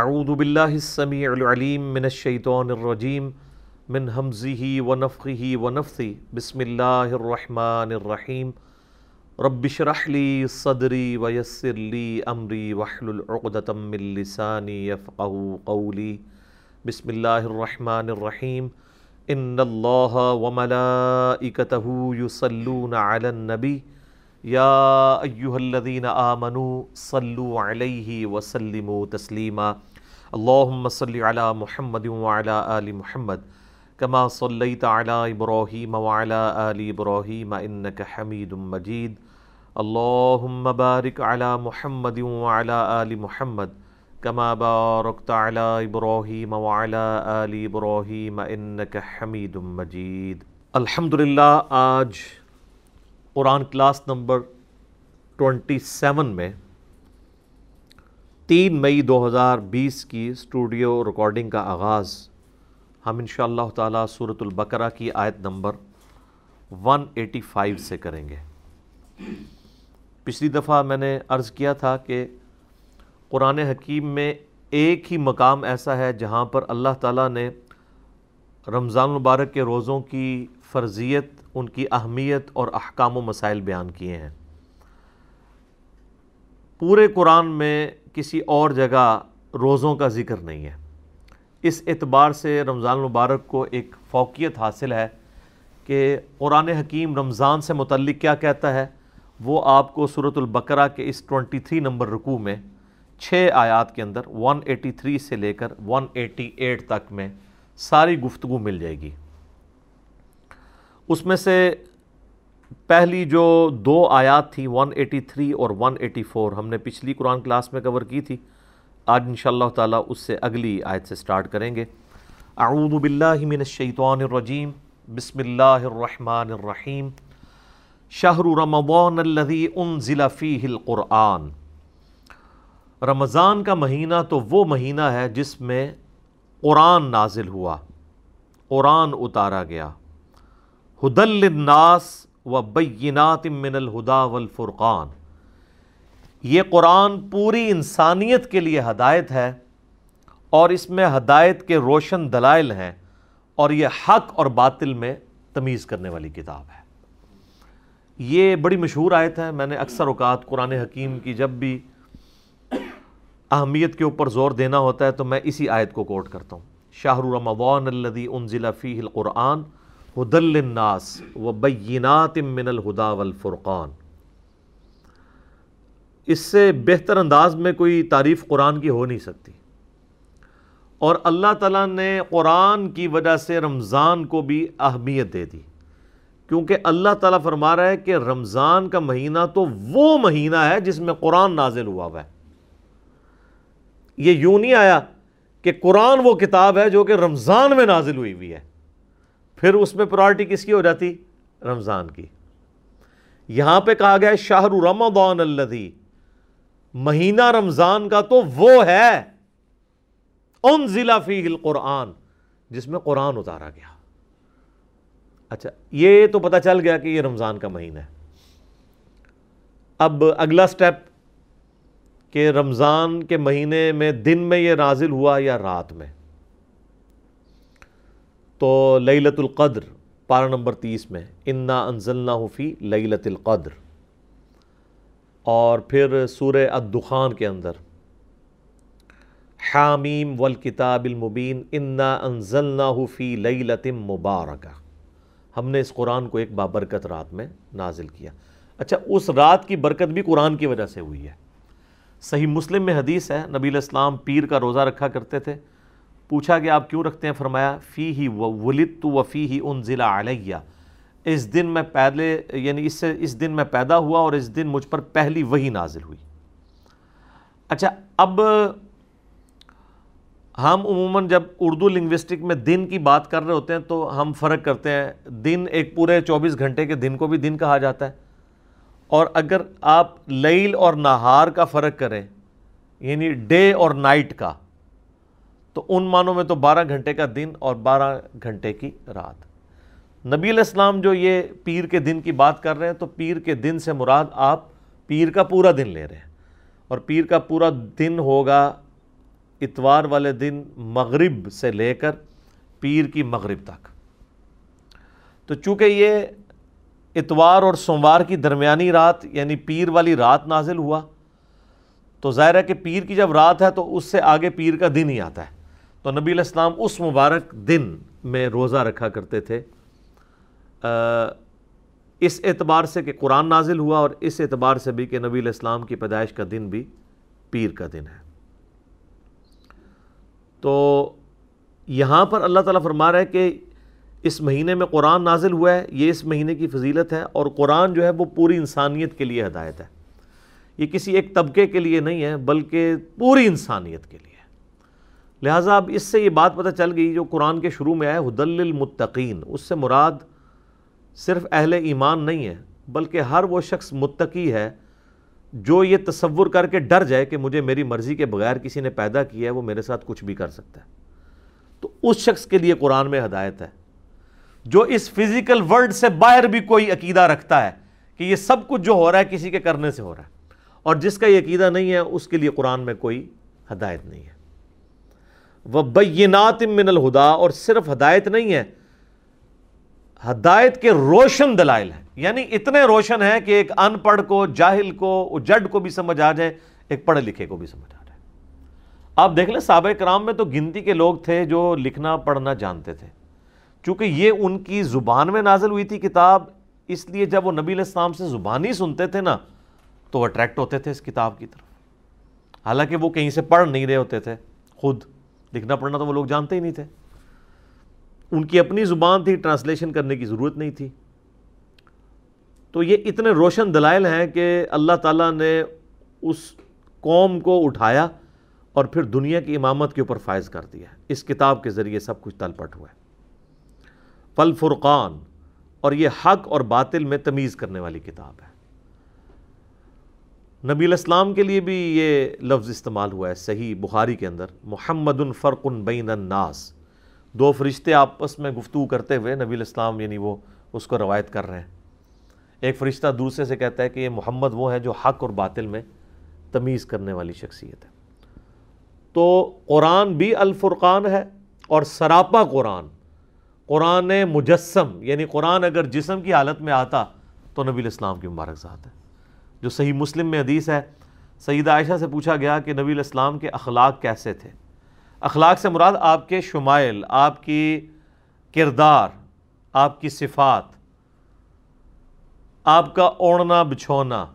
اعوذ باللہ السمیع العلیم من الشیطان الرجیم من حمزه ونفخه ونفثه بسم اللہ الرحمن الرحیم رب شرح لی صدری ویسر لی امری وحلل عقدة من لسانی یفقه قولی بسم اللہ الرحمن الرحیم ان اللہ وملائکته یصلون علی النبی یا ایہا الذین آمنوا صلوا علیہ وسلموا تسلیما۔ اللہم صلی علی محمد وعلی آل محمد، کما صلیت علی ابراہیم وعلی آل ابراہیم انکا حمید مجید۔ اللہم بارک علی محمد وعلی آل محمد، کما بارکت علی ابراہیم وعلی آل ابراہیم انکا حمید مجید۔ الحمدللہ، آج Quran class number twenty seven میں تین مئی دو ہزار بیس کی اسٹوڈیو ریکارڈنگ کا آغاز ہم انشاءاللہ تعالی سورة البقرہ کی آیت نمبر ون ایٹی فائیو سے کریں گے۔ پچھلی دفعہ میں نے عرض کیا تھا کہ قرآن حکیم میں ایک ہی مقام ایسا ہے جہاں پر اللہ تعالیٰ نے رمضان مبارک کے روزوں کی فرضیت ان کی اہمیت اور احکام و مسائل بیان کیے ہیں۔ پورے قرآن میں کسی اور جگہ روزوں کا ذکر نہیں ہے۔ اس اعتبار سے رمضان مبارک کو ایک فوقیت حاصل ہے کہ قرآن حکیم رمضان سے متعلق کیا کہتا ہے۔ وہ آپ کو صورت البقرہ کے اس 23 نمبر رکوع میں چھ آیات کے اندر 183 سے لے کر 188 تک میں ساری گفتگو مل جائے گی۔ اس میں سے پہلی جو دو آیات تھی 183 اور 184 ہم نے پچھلی قرآن کلاس میں کور کی تھی۔ آج انشاءاللہ تعالی اس سے اگلی آیت سے سٹارٹ کریں گے۔ اعوذ باللہ من الشیطان الرجیم۔ بسم اللہ الرحمن الرحیم۔ شہر رمضان الذي انزل فیہ القرآن۔ رمضان کا مہینہ تو وہ مہینہ ہے جس میں قرآن نازل ہوا، قرآن اتارا گیا۔ ہدل للناس و بینات من الہدا والفرقان یہ قرآن پوری انسانیت کے لیے ہدایت ہے اور اس میں ہدایت کے روشن دلائل ہیں اور یہ حق اور باطل میں تمیز کرنے والی کتاب ہے۔ یہ بڑی مشہور آیت ہے۔ میں نے اکثر اوقات قرآن حکیم کی جب بھی اہمیت کے اوپر زور دینا ہوتا ہے تو میں اسی آیت کو کوٹ کرتا ہوں۔ شاہ رمضان الذي انزل فیہ القرآن ہدل للناس و بینات من الہدا والفرقان اس سے بہتر انداز میں کوئی تعریف قرآن کی ہو نہیں سکتی۔ اور اللہ تعالیٰ نے قرآن کی وجہ سے رمضان کو بھی اہمیت دے دی۔ کیونکہ اللہ تعالیٰ فرما رہا ہے کہ رمضان کا مہینہ تو وہ مہینہ ہے جس میں قرآن نازل ہوا ہوا ہے۔ یہ یوں نہیں آیا کہ قرآن وہ کتاب ہے جو کہ رمضان میں نازل ہوئی ہوئی ہے۔ پھر اس میں پرائرٹی کس کی ہو جاتی؟ رمضان کی۔ یہاں پہ کہا گیا شاہ رمضان الذی۔ مہینہ رمضان کا تو وہ ہے۔ ان ضلع فی القرآن، جس میں قرآن اتارا گیا۔ اچھا یہ تو پتہ چل گیا کہ یہ رمضان کا مہینہ ہے۔ اب اگلا سٹیپ کہ رمضان کے مہینے میں دن میں یہ نازل ہوا یا رات میں؟ تو لیلت القدر، پارہ نمبر تیس میں، انا انزلنا فی لیلت القدر۔ اور پھر سورہ الدخان کے اندر، حامیم والکتاب المبین، انا انزلنا فی لیلت مبارکہ۔ ہم نے اس قرآن کو ایک بابرکت رات میں نازل کیا۔ اچھا اس رات کی برکت بھی قرآن کی وجہ سے ہوئی ہے۔ صحیح مسلم میں حدیث ہے، نبی الاسلام پیر کا روزہ رکھا کرتے تھے۔ پوچھا کہ آپ کیوں رکھتے ہیں؟ فرمایا فی ہی ولدت و فی ہی ان ضلع علیہ۔ اس دن میں پہلے یعنی اس سے، اس دن میں پیدا ہوا اور اس دن مجھ پر پہلی وہی نازل ہوئی۔ اچھا اب ہم عموماً جب اردو لنگوسٹک میں دن کی بات کر رہے ہوتے ہیں تو ہم فرق کرتے ہیں۔ دن ایک پورے چوبیس گھنٹے کے دن کو بھی دن کہا جاتا ہے۔ اور اگر آپ لیل اور نہار کا فرق کریں یعنی ڈے اور نائٹ کا تو ان معنوں میں تو بارہ گھنٹے کا دن اور بارہ گھنٹے کی رات۔ نبی علیہ السلام جو یہ پیر کے دن کی بات کر رہے ہیں تو پیر کے دن سے مراد آپ پیر کا پورا دن لے رہے ہیں۔ اور پیر کا پورا دن ہوگا اتوار والے دن مغرب سے لے کر پیر کی مغرب تک۔ تو چونکہ یہ اتوار اور سوموار کی درمیانی رات یعنی پیر والی رات نازل ہوا، تو ظاہر ہے کہ پیر کی جب رات ہے تو اس سے آگے پیر کا دن ہی آتا ہے۔ تو نبی علیہ السلام اس مبارک دن میں روزہ رکھا کرتے تھے۔ اس اعتبار سے کہ قرآن نازل ہوا اور اس اعتبار سے بھی کہ نبی علیہ السلام کی پیدائش کا دن بھی پیر کا دن ہے۔ تو یہاں پر اللہ تعالیٰ فرما رہا ہے کہ اس مہینے میں قرآن نازل ہوا ہے، یہ اس مہینے کی فضیلت ہے اور قرآن جو ہے وہ پوری انسانیت کے لیے ہدایت ہے۔ یہ کسی ایک طبقے کے لیے نہیں ہے، بلکہ پوری انسانیت کے لیے۔ لہٰذا اب اس سے یہ بات پتہ چل گئی جو قرآن کے شروع میں آئے حدل المتقین اس سے مراد صرف اہل ایمان نہیں ہے، بلکہ ہر وہ شخص متقی ہے جو یہ تصور کر کے ڈر جائے کہ مجھے میری مرضی کے بغیر کسی نے پیدا کیا ہے، وہ میرے ساتھ کچھ بھی کر سکتا ہے۔ تو اس شخص کے لیے قرآن میں ہدایت ہے۔ جو اس فزیکل ورلڈ سے باہر بھی کوئی عقیدہ رکھتا ہے کہ یہ سب کچھ جو ہو رہا ہے، کسی کے کرنے سے ہو رہا ہے، اور جس کا یہ عقیدہ نہیں ہے، اس کے لیے قرآن میں کوئی ہدایت نہیں ہے۔ وہ بینات من الہدا اور صرف ہدایت نہیں ہے، ہدایت کے روشن دلائل ہیں۔ یعنی اتنے روشن ہیں کہ ایک ان پڑھ کو، جاہل کو جڈ کو بھی سمجھ آ جائے، ایک پڑھے لکھے کو بھی سمجھ آ جائے۔ آپ دیکھ لیں، صحابہ کرام میں تو گنتی کے لوگ تھے جو لکھنا، پڑھنا جانتے تھے۔ چونکہ یہ ان کی زبان میں نازل ہوئی تھی کتاب، اس لیے جب وہ نبی علیہ السلام سے زبانی سنتے تھے نا، تو وہ اٹریکٹ ہوتے تھے اس کتاب کی طرف۔ حالانکہ وہ کہیں سے پڑھ نہیں رہے ہوتے تھے، خود۔ لکھنا پڑھنا تو وہ لوگ جانتے ہی نہیں تھے۔ ان کی اپنی زبان تھی، ٹرانسلیشن کرنے کی ضرورت نہیں تھی۔ تو یہ اتنے روشن دلائل ہیں کہ اللہ تعالیٰ نے اس قوم کو اٹھایا اور پھر دنیا کی امامت کے اوپر فائز کر دیا۔ اس کتاب کے ذریعے سب کچھ تل پٹ ہوا ہے۔ فل فرقان اور یہ حق اور باطل میں تمیز کرنے والی کتاب ہے۔ نبی الاسلام کے لیے بھی یہ لفظ استعمال ہوا ہے صحیح بخاری کے اندر، محمد الفرق بین الناس. دو فرشتے آپس میں گفتگو کرتے ہوئے نبی الاسلام یعنی وہ اس کو روایت کر رہے ہیں۔ ایک فرشتہ دوسرے سے کہتا ہے کہ یہ محمد وہ ہے جو حق اور باطل میں تمیز کرنے والی شخصیت ہے۔ تو قرآن بھی الفرقان ہے اور سراپا قرآن قرآن مجسم یعنی قرآن اگر جسم کی حالت میں آتا تو نبی الاسلام کی مبارک ذات ہے۔ جو صحیح مسلم میں حدیث ہے، سیدہ عائشہ سے پوچھا گیا کہ نبی الاسلام کے اخلاق کیسے تھے۔ اخلاق سے مراد آپ کے شمائل، آپ کی کردار، آپ کی صفات، آپ کا اوڑھنا، بچھونا،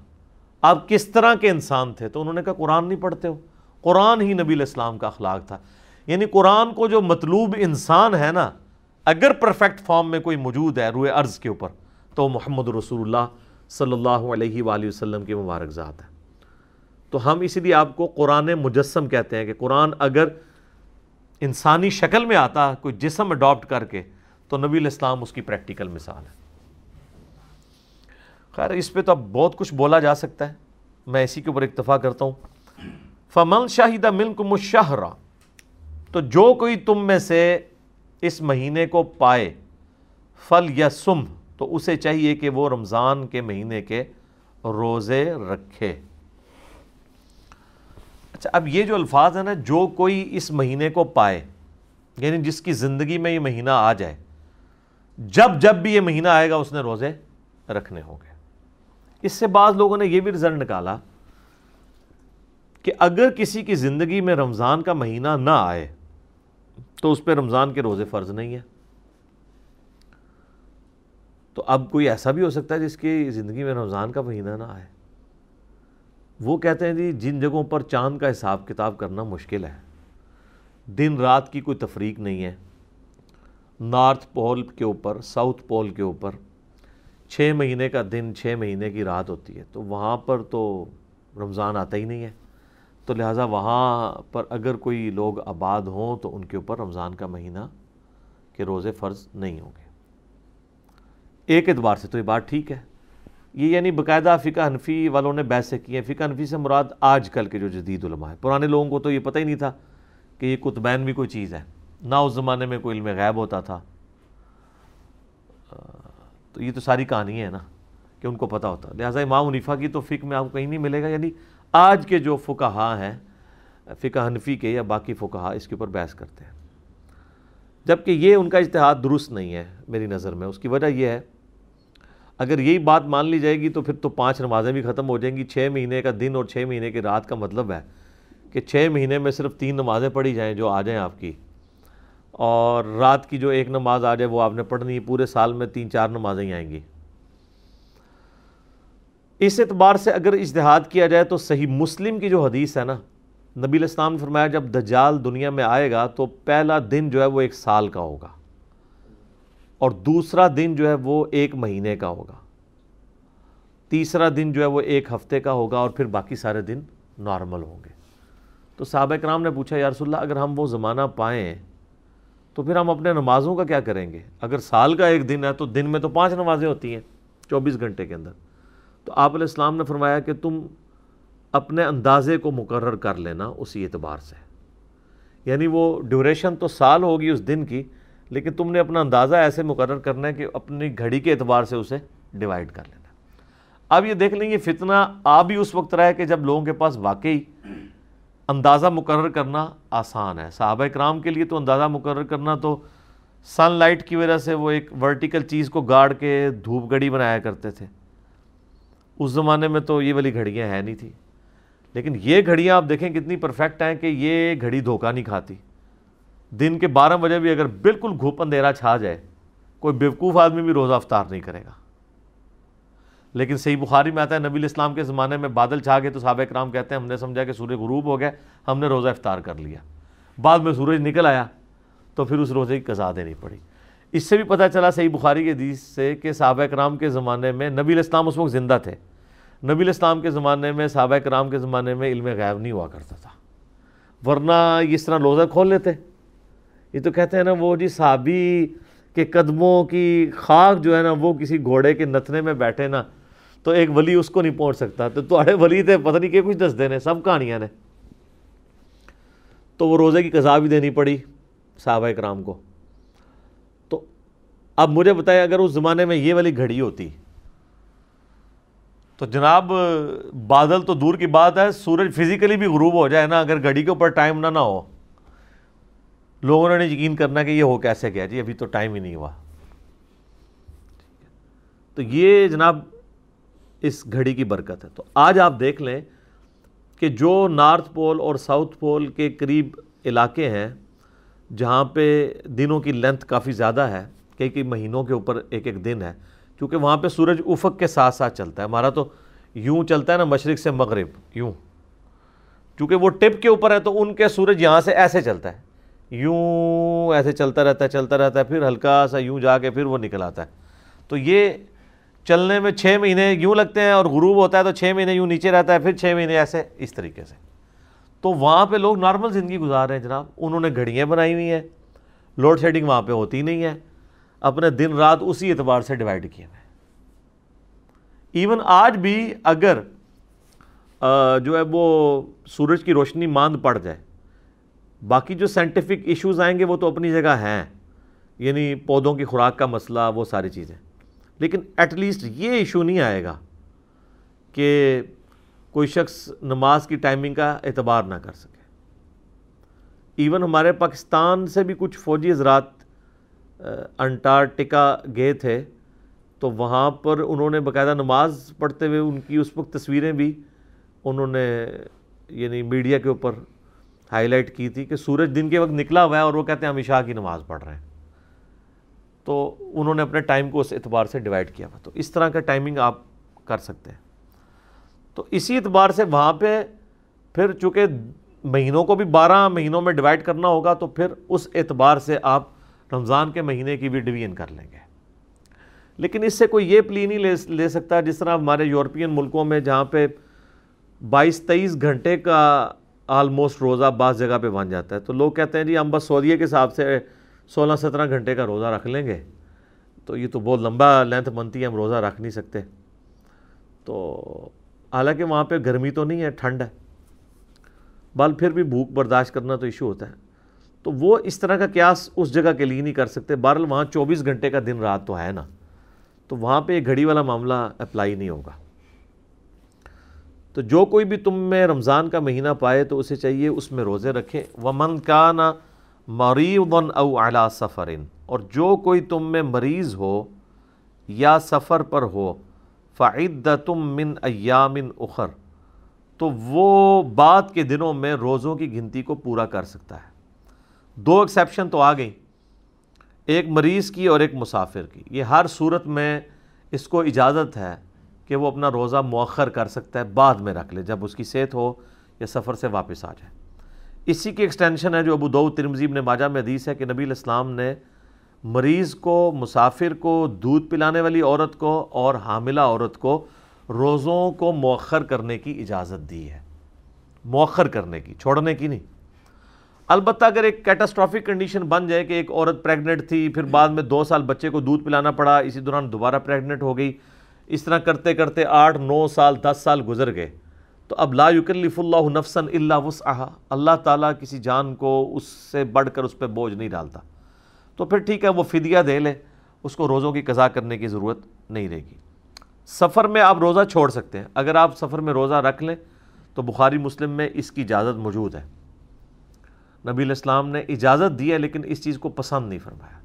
آپ کس طرح کے انسان تھے؟ تو انہوں نے کہا، قرآن نہیں پڑھتے ہو۔ قرآن ہی نبی الاسلام کا اخلاق تھا۔ یعنی قرآن کو جو مطلوب انسان ہے نا، اگر پرفیکٹ فارم میں کوئی موجود ہے روئے عرض کے اوپر، تو محمد رسول اللہ صلی اللہ علیہ وآلہ وسلم کی مبارک ذات ہے تو ہم اسی لیے آپ کو قرآن مجسم کہتے ہیں کہ قرآن اگر انسانی شکل میں آتا، کوئی جسم اڈاپٹ کر کے، تو نبی الاسلام اس کی پریکٹیکل مثال ہے خیر، اس پہ تو اب بہت کچھ بولا جا سکتا ہے۔ میں اسی کے اوپر اکتفا کرتا ہوں۔ فمن شاہدہ ملک مشہرہ تو جو کوئی تم میں سے اس مہینے کو پائے فل یا سم تو اسے چاہیے کہ وہ رمضان کے مہینے کے روزے رکھے۔ اچھا اب یہ جو الفاظ ہیں نا، جو کوئی اس مہینے کو پائے یعنی جس کی زندگی میں یہ مہینہ آ جائے، جب جب بھی یہ مہینہ آئے گا، اس نے روزے رکھنے ہوں گے۔ اس سے بعض لوگوں نے یہ بھی رزلٹ نکالا کہ اگر کسی کی زندگی میں رمضان کا مہینہ نہ آئے، تو اس پہ رمضان کے روزے فرض نہیں ہیں۔ تو اب کوئی ایسا بھی ہو سکتا ہے جس کی زندگی میں رمضان کا مہینہ نہ آئے؟ وہ کہتے ہیں جی جن جگہوں پر چاند کا حساب کتاب کرنا مشکل ہے، دن رات کی کوئی تفریق نہیں ہے، نارتھ پول کے اوپر، ساؤتھ پول کے اوپر چھ مہینے کا دن، چھ مہینے کی رات ہوتی ہے، تو وہاں پر تو رمضان آتا ہی نہیں ہے۔ تو لہٰذا وہاں پر اگر کوئی لوگ آباد ہوں تو ان کے اوپر رمضان کا مہینہ کے روزے فرض نہیں ہوں گے۔ ایک اعتبار سے تو یہ بات ٹھیک ہے۔ یہ یعنی باقاعدہ فقہ حنفی والوں نے بحث کی ہیں فقہ حنفی سے مراد آج کل کے جو جدید علماء ہیں۔ پرانے لوگوں کو تو یہ پتہ ہی نہیں تھا کہ یہ کتبین بھی کوئی چیز ہے نہ اس زمانے میں کوئی علم غیب ہوتا تھا۔ تو یہ تو ساری کہانی ہے نا کہ ان کو پتہ ہوتا۔ لہٰذا امام عنیفہ کی تو فقہ میں آپ کو کہیں نہیں ملے گا۔ یعنی آج کے جو فقہا ہیں، فقہ حنفی کے یا باقی فقہا اس کے اوپر بحث کرتے ہیں۔ جبکہ یہ ان کا اجتہاد درست نہیں ہے میری نظر میں، اس کی وجہ یہ ہے اگر یہی بات مان لی جائے گی تو پھر تو پانچ نمازیں بھی ختم ہو جائیں گی، چھ مہینے کا دن اور چھ مہینے کی رات کا مطلب ہے کہ چھ مہینے میں صرف تین نمازیں پڑھی جائیں جو آ جائیں آپ کی۔ اور رات کی جو ایک نماز آ جائے وہ آپ نے پڑھنی ہے، پورے سال میں تین چار نمازیں ہی آئیں گی۔ اس اعتبار سے اگر اجتہاد کیا جائے تو صحیح مسلم کی جو حدیث ہے نا، نبی الاسلام نے فرمایا جب دجال دنیا میں آئے گا تو پہلا دن جو ہے وہ ایک سال کا ہوگا۔ اور دوسرا دن جو ہے وہ ایک مہینے کا ہوگا۔ تیسرا دن جو ہے وہ ایک ہفتے کا ہوگا اور پھر باقی سارے دن نارمل ہوں گے۔ تو صحابہ کرام نے پوچھا، یا رسول اللہ، اگر ہم وہ زمانہ پائیں تو پھر ہم اپنے نمازوں کا کیا کریں گے؟ اگر سال کا ایک دن ہے تو دن میں تو پانچ نمازیں ہوتی ہیں چوبیس گھنٹے کے اندر۔ تو آپ علیہ السلام نے فرمایا کہ تم اپنے اندازے کو مقرر کر لینا اسی اعتبار سے۔ یعنی وہ ڈیوریشن تو سال ہوگی اس دن کی لیکن تم نے اپنا اندازہ ایسے مقرر کرنا ہے کہ اپنی گھڑی کے اعتبار سے اسے ڈیوائڈ کر لینا اب یہ دیکھ لیں گے فتنہ آ بھی اس وقت رہا ہے کہ جب لوگوں کے پاس واقعی اندازہ مقرر کرنا آسان ہے۔ صحابہ اکرام کے لیے تو اندازہ مقرر کرنا تو سن لائٹ کی وجہ سے وہ ایک ورٹیکل چیز کو گاڑ کے دھوپ گھڑی بنایا کرتے تھے۔ اس زمانے میں تو یہ والی گھڑیاں ہیں نہیں تھی لیکن یہ گھڑیاں آپ دیکھیں کتنی پرفیکٹ ہیں کہ یہ گھڑی دھوکہ نہیں کھاتی۔ دن کے بارہ بجے بھی اگر بالکل گھوپ اندھیرا چھا جائے، کوئی بیوقوف آدمی بھی روزہ افطار نہیں کرے گا۔ لیکن صحیح بخاری میں آتا ہے، نبی الاسلام کے زمانے میں بادل چھا گئے تو صحابہ کرام کہتے ہیں، ہم نے سمجھا کہ سورج غروب ہو گیا، ہم نے روزہ افطار کر لیا۔ بعد میں سورج نکل آیا تو پھر اس روزے کی قضا دینی پڑی۔ اس سے بھی پتہ چلا صحیح بخاری کے حدیث سے کہ صحابہ کرام کے زمانے میں نبی الاسلام اس وقت زندہ تھے۔ نبی الاسلام کے زمانے میں صحابہ کرام کے زمانے میں علم غیب نہیں ہوا کرتا تھا۔ ورنہ اس طرح روزہ کھول لیتے۔ یہ تو کہتے ہیں نا وہ جی صحابی کے قدموں کی خاک جو ہے نا وہ کسی گھوڑے کے نتنے میں بیٹھے نا، تو ایک ولی اس کو نہیں پہنچ سکتا۔ تو تھوڑے ولی تھے پتہ نہیں کہ کچھ دس دینے سب کہانیاں نے۔ تو وہ روزے کی قضا بھی دینی پڑی صحابہ اکرام کو۔ تو اب مجھے بتائیں، اگر اس زمانے میں یہ والی گھڑی ہوتی، تو جناب بادل تو دور کی بات ہے، سورج فزیکلی بھی غروب ہو جائے نا، اگر گھڑی کے اوپر ٹائم نہ نہ ہو۔ لوگوں نے یقین کرنا کہ یہ ہو کیسے گیا؟ جی ابھی تو ٹائم ہی نہیں ہوا۔ تو یہ جناب اس گھڑی کی برکت ہے۔ تو آج آپ دیکھ لیں کہ جو نارتھ پول اور ساؤتھ پول کے قریب علاقے ہیں، جہاں پہ دنوں کی لینتھ کافی زیادہ ہے، کئی کئی مہینوں کے اوپر ایک ایک دن ہے، کیونکہ وہاں پہ سورج افق کے ساتھ ساتھ چلتا ہے۔ ہمارا تو یوں چلتا ہے نا، مشرق سے مغرب، یوں۔ چونکہ وہ ٹپ کے اوپر ہے تو ان کے سورج یہاں سے ایسے چلتا ہے۔ یوں ایسے چلتا رہتا ہے، چلتا رہتا ہے، پھر ہلکا سا یوں جا کے پھر وہ نکل آتا ہے۔ تو یہ چلنے میں چھ مہینے یوں لگتے ہیں اور غروب ہوتا ہے تو چھ مہینے یوں نیچے رہتا ہے، پھر چھ مہینے ایسے اس طریقے سے۔ تو وہاں پہ لوگ نارمل زندگی گزار رہے ہیں جناب۔ انہوں نے گھڑیاں بنائی ہوئی ہیں۔ لوڈ شیڈنگ وہاں پہ ہوتی نہیں ہے۔ اپنے دن رات اسی اعتبار سے ڈیوائڈ کیے ہوئے ایون آج بھی اگر جو ہے وہ سورج کی روشنی ماند پڑ جائے باقی جو سائنٹیفک ایشوز آئیں گے وہ تو اپنی جگہ ہیں۔ یعنی پودوں کی خوراک کا مسئلہ، وہ ساری چیزیں۔ لیکن ایٹ لیسٹ یہ ایشو نہیں آئے گا کہ کوئی شخص نماز کی ٹائمنگ کا اعتبار نہ کر سکے۔ ایون ہمارے پاکستان سے بھی کچھ فوجی حضرات انٹارکٹیکا گئے تھے، تو وہاں پر انہوں نے باقاعدہ نماز پڑھتے ہوئے ان کی اس وقت تصویریں بھی انہوں نے یعنی میڈیا کے اوپر ہائی لائٹ کی تھی کہ سورج دن کے وقت نکلا ہوا ہے اور وہ کہتے ہیں ہم عشاء کی نماز پڑھ رہے ہیں۔ تو انہوں نے اپنے ٹائم کو اس اعتبار سے ڈیوائڈ کیا ہوا۔ تو اس طرح کا ٹائمنگ آپ کر سکتے ہیں۔ تو اسی اعتبار سے وہاں پہ پھر چونکہ مہینوں کو بھی بارہ مہینوں میں ڈیوائڈ کرنا ہوگا تو پھر اس اعتبار سے آپ رمضان کے مہینے کی بھی ڈویژن کر لیں گے۔ لیکن اس سے کوئی یہ پلی نہیں لے لے سکتا جس طرح ہمارے یورپین ملکوں میں جہاں پہ بائیس تیئیس گھنٹے کا آلموسٹ روزہ بعض جگہ پہ بن جاتا ہے۔ تو لوگ کہتے ہیں جی ہم بس سعودیہ کے حساب سے سولہ سترہ گھنٹے کا روزہ رکھ لیں گے۔ تو یہ تو بہت لمبا لینتھ بنتی ہے، ہم روزہ رکھ نہیں سکتے۔ تو حالانکہ وہاں پہ گرمی تو نہیں ہے، ٹھنڈ ہے۔ بال پھر بھی بھوک برداشت کرنا تو ایشو ہوتا ہے۔ تو وہ اس طرح کا قیاس اس جگہ کے لیے نہیں کر سکتے۔ بہرحال وہاں چوبیس گھنٹے کا دن رات تو ہے نا۔ تو وہاں پہ یہ گھڑی والا معاملہ اپلائی نہیں ہوگا۔ تو جو کوئی بھی تم میں رمضان کا مہینہ پائے تو اسے چاہیے اس میں روزے رکھیں۔ ومن کا نا او اعلیٰ سفرن اور جو کوئی تم میں مریض ہو یا سفر پر ہو، فعدتم من ایامن اخر تو وہ بعد کے دنوں میں روزوں کی گنتی کو پورا کر سکتا ہے۔ دو ایکسیپشن تو آ گئیں۔ ایک مریض کی اور ایک مسافر کی۔ یہ ہر صورت میں اس کو اجازت ہے کہ وہ اپنا روزہ مؤخر کر سکتا ہے، بعد میں رکھ لے، جب اس کی صحت ہو یا سفر سے واپس آ جائے۔ اسی کی ایکسٹینشن ہے جو ابو دو ترمزیب نے ماجہ میں حدیث ہے کہ نبی الاسلام نے مریض کو، مسافر کو، دودھ پلانے والی عورت کو اور حاملہ عورت کو روزوں کو مؤخر کرنے کی اجازت دی ہے۔ مؤخر کرنے کی، چھوڑنے کی نہیں۔ البتہ اگر ایک کیٹاسٹرافک کنڈیشن بن جائے کہ ایک عورت پریگنٹ تھی، پھر بعد میں دو سال بچے کو دودھ پلانا پڑا، اسی دوران دوبارہ پریگنٹ ہو گئی اس طرح کرتے کرتے آٹھ، نو سال، دس سال گزر گئے۔ تو اب لا یکلف اللہ نفسا الا وسعها اللہ تعالیٰ کسی جان کو اس سے بڑھ کر اس پہ بوجھ نہیں ڈالتا۔ تو پھر ٹھیک ہے، وہ فدیہ دے لے اس کو روزوں کی قضا کرنے کی ضرورت نہیں رہے گی۔ سفر میں آپ روزہ چھوڑ سکتے ہیں۔ اگر آپ سفر میں روزہ رکھ لیں تو بخاری مسلم میں اس کی اجازت موجود ہے۔ نبی الاسلام نے اجازت دی ہے، لیکن اس چیز کو پسند نہیں فرمایا۔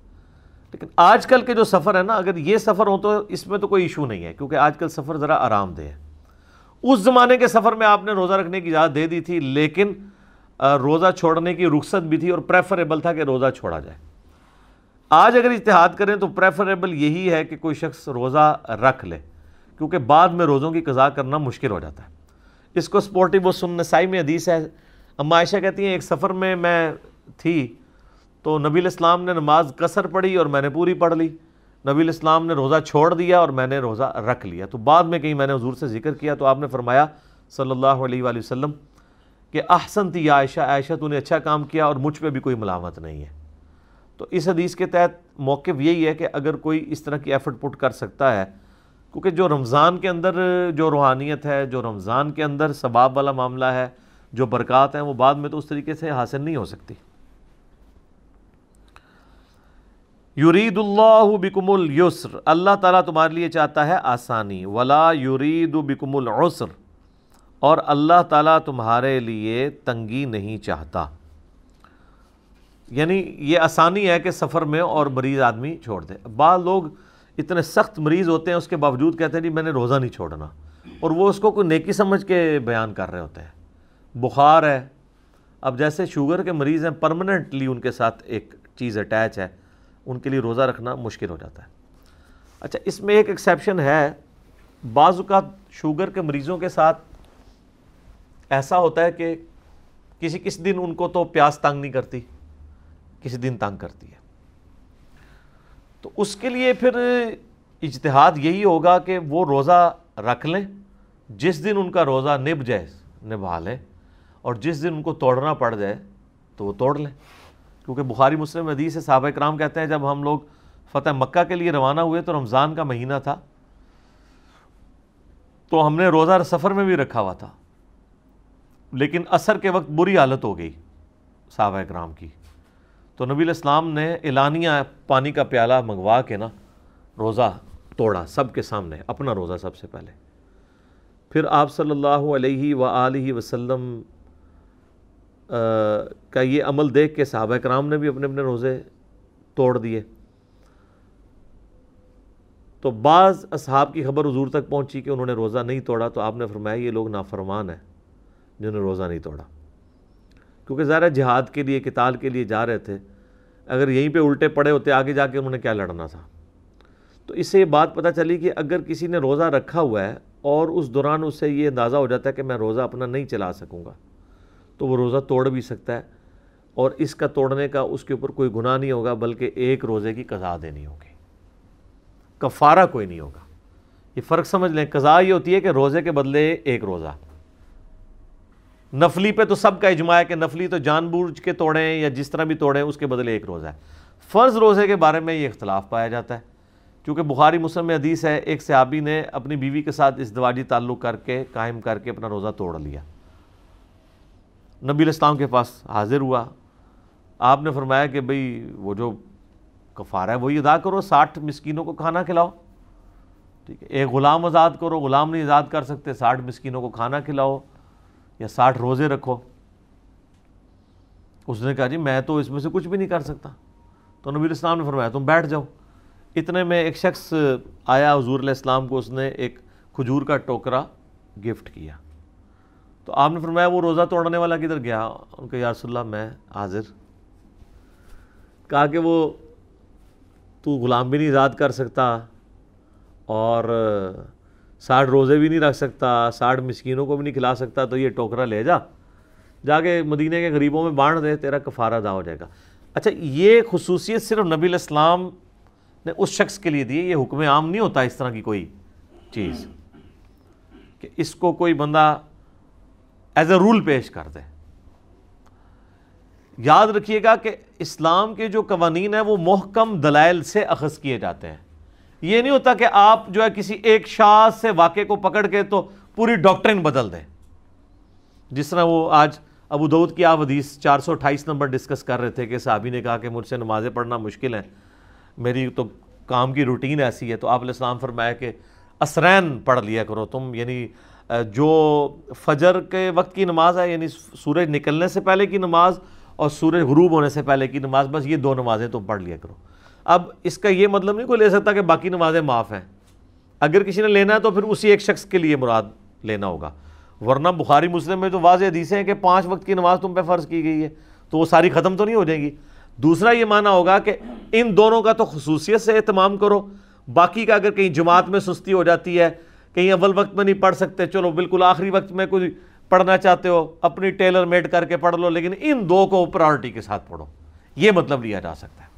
لیکن آج کل کے جو سفر ہے نا، اگر یہ سفر ہو تو اس میں تو کوئی ایشو نہیں ہے، کیونکہ آج کل سفر ذرا آرام دہ ہے۔ اس زمانے کے سفر میں آپ نے روزہ رکھنے کی اجازت دے دی تھی، لیکن روزہ چھوڑنے کی رخصت بھی تھی اور پریفریبل تھا کہ روزہ چھوڑا جائے۔ آج اگر اتحاد کریں تو پریفریبل یہی ہے کہ کوئی شخص روزہ رکھ لے، کیونکہ بعد میں روزوں کی قضا کرنا مشکل ہو جاتا ہے۔ اس کو سپورٹیو و سن نسائی میں حدیث ہے۔ عائشہ کہتی ہیں، ایک سفر میں میں تھی تو نبی الاسلام نے نماز قصر پڑھی اور میں نے پوری پڑھ لی۔ نبی الاسلام نے روزہ چھوڑ دیا اور میں نے روزہ رکھ لیا۔ تو بعد میں کہیں میں نے حضور سے ذکر کیا تو آپ نے فرمایا صلی اللہ علیہ وآلہ وسلم کہ احسن تھی عائشہ عائشہ تو نے اچھا کام کیا اور مجھ پہ بھی کوئی ملامت نہیں ہے۔ تو اس حدیث کے تحت موقف یہی ہے کہ اگر کوئی اس طرح کی ایفرٹ پٹ کر سکتا ہے، کیونکہ جو رمضان کے اندر جو روحانیت ہے، جو رمضان کے اندر ثباب والا معاملہ ہے، جو برکات ہیں، وہ بعد میں تو اس طریقے سے حاصل نہیں ہو سکتی۔ یرید اللہ بکم السر اللہ تعالیٰ تمہارے لیے چاہتا ہے آسانی، ولا یرید بکم العسر اور اللہ تعالیٰ تمہارے لیے تنگی نہیں چاہتا۔ یعنی یہ آسانی ہے کہ سفر میں اور مریض آدمی چھوڑ دے۔ بعض لوگ اتنے سخت مریض ہوتے ہیں، اس کے باوجود کہتے ہیں جی میں نے روزہ نہیں چھوڑنا۔ اور وہ اس کو کوئی نیکی سمجھ کے بیان کر رہے ہوتے ہیں۔ بخار ہے۔ اب جیسے شوگر کے مریض ہیں پرماننٹلی ان کے ساتھ ایک چیز اٹیچ ہے۔ ان کے لیے روزہ رکھنا مشکل ہو جاتا ہے۔ اچھا اس میں ایک ایکسیپشن ہے، بعض اوقات شوگر کے مریضوں کے ساتھ ایسا ہوتا ہے کہ کسی کس دن ان کو تو پیاس تنگ نہیں کرتی، کسی دن تنگ کرتی ہے۔ تو اس کے لیے پھر اجتہاد یہی ہوگا کہ وہ روزہ رکھ لیں، جس دن ان کا روزہ نب جائے نبھا لیں اور جس دن ان کو توڑنا پڑ جائے تو وہ توڑ لیں۔ کیونکہ بخاری مسلم حدیث صحابہ کرام کہتے ہیں جب ہم لوگ فتح مکہ کے لیے روانہ ہوئے تو رمضان کا مہینہ تھا، تو ہم نے روزہ سفر میں بھی رکھا ہوا تھا۔ لیکن اثر کے وقت بری حالت ہو گئی صحابہ کرام کی۔ تو نبی الاسلام نے اعلانیہ پانی کا پیالہ منگوا کے نا روزہ توڑا سب کے سامنے، اپنا روزہ سب سے پہلے۔ پھر آپ صلی اللہ علیہ و وسلم کا یہ عمل دیکھ کے صحابہ کرام نے بھی اپنے اپنے روزے توڑ دیے۔ تو بعض اصحاب کی خبر حضور تک پہنچی کہ انہوں نے روزہ نہیں توڑا، تو آپ نے فرمایا یہ لوگ نافرمان ہیں جنہوں نے روزہ نہیں توڑا۔ کیونکہ ظاہر جہاد کے لیے کتال کے لیے جا رہے تھے۔ اگر یہیں پہ الٹے پڑے ہوتے، آگے جا کے انہوں نے کیا لڑنا تھا؟ تو اس سے یہ بات پتہ چلی کہ اگر کسی نے روزہ رکھا ہوا ہے اور اس دوران اس سے یہ اندازہ ہو جاتا ہے کہ میں روزہ اپنا نہیں چلا سکوں گا تو وہ روزہ توڑ بھی سکتا ہے اور اس کا توڑنے کا اس کے اوپر کوئی گناہ نہیں ہوگا، بلکہ ایک روزے کی قضا دینی ہوگی۔ کفارہ کوئی نہیں ہوگا۔ یہ فرق سمجھ لیں، قضا یہ ہوتی ہے کہ روزے کے بدلے ایک روزہ۔ نفلی پہ تو سب کا اجماع ہے کہ نفلی تو جان بوجھ کے توڑیں یا جس طرح بھی توڑیں، اس کے بدلے ایک روزہ ہے۔ فرض روزے کے بارے میں یہ اختلاف پایا جاتا ہے۔ کیونکہ بخاری مسلم میں حدیث ہے، ایک صحابی نے اپنی بیوی کے ساتھ اس دواجی تعلق کر کے، قائم کر کے اپنا روزہ توڑ لیا۔ نبی الاسلام کے پاس حاضر ہوا۔ آپ نے فرمایا کہ بھئی وہ جو کفارہ ہے وہی ادا کرو، ساٹھ مسکینوں کو کھانا کھلاؤ۔ ٹھیک ہے، ایک غلام آزاد کرو، غلام نہیں آزاد کر سکتے، ساٹھ مسکینوں کو کھانا کھلاؤ یا ساٹھ روزے رکھو۔ اس نے کہا جی میں تو اس میں سے کچھ بھی نہیں کر سکتا۔ تو نبی الاسلام نے فرمایا، تم بیٹھ جاؤ۔ اتنے میں ایک شخص آیا، حضور علیہ السلام کو اس نے ایک کھجور کا ٹوکرا گفٹ کیا۔ تو آپ نے فرمایا وہ روزہ توڑنے والا کدھر گیا؟ ان کا یا رسول اللہ، میں حاضر۔ کہا کہ وہ تو غلام بھی نہیں آزاد کر سکتا اور ساٹھ روزے بھی نہیں رکھ سکتا ساٹھ مسکینوں کو بھی نہیں کھلا سکتا، تو یہ ٹوکرا لے جا۔ جا کے مدینہ کے غریبوں میں بانٹ دے، تیرا کفارہ ادا ہو جائے گا۔ اچھا یہ خصوصیت صرف نبی الاسلام نے اس شخص کے لیے دی، یہ حکم عام نہیں ہوتا اس طرح کی کوئی چیز۔ کہ اس کو کوئی بندہ ایز اے رول پیش کر دے یاد رکھیے گا کہ اسلام کے جو قوانین ہیں وہ محکم دلائل سے اخذ کیے جاتے ہیں۔ یہ نہیں ہوتا کہ آپ جو ہے کسی ایک شاہ سے واقعے کو پکڑ کے تو پوری ڈاکٹرین بدل دیں۔ جس طرح وہ آج ابو دعود کی آپ حدیث چار سو اٹھائیس نمبر ڈسکس کر رہے تھے کہ صحابی نے کہا کہ مجھ سے نمازیں پڑھنا مشکل ہیں، میری تو کام کی روٹین ایسی ہے۔ تو آپ علیہ السلام فرمایا کہ اسرین پڑھ لیا کرو تم یعنی جو فجر کے وقت کی نماز ہے یعنی سورج نکلنے سے پہلے کی نماز اور سورج غروب ہونے سے پہلے کی نماز، بس یہ دو نمازیں تم پڑھ لیا کرو۔ اب اس کا یہ مطلب نہیں، کوئی لے سکتا کہ باقی نمازیں معاف ہیں۔ اگر کسی نے لینا ہے تو پھر اسی ایک شخص کے لیے مراد لینا ہوگا۔ ورنہ بخاری مسلم میں تو واضح حدیثیں ہیں کہ پانچ وقت کی نماز تم پہ فرض کی گئی ہے، تو وہ ساری ختم تو نہیں ہو جائیں گی۔ دوسرا یہ معنی ہوگا کہ ان دونوں کا تو خصوصیت سے اہتمام کرو۔ باقی کا اگر کہیں جماعت میں سستی ہو جاتی ہے کہیں اول وقت میں نہیں پڑھ سکتے، چلو بالکل آخری وقت میں کوئی پڑھنا چاہتے ہو، اپنی ٹیلر میڈ کر کے پڑھ لو، لیکن ان دو کو پرائرٹی کے ساتھ پڑھو۔ یہ مطلب لیا جا سکتا ہے۔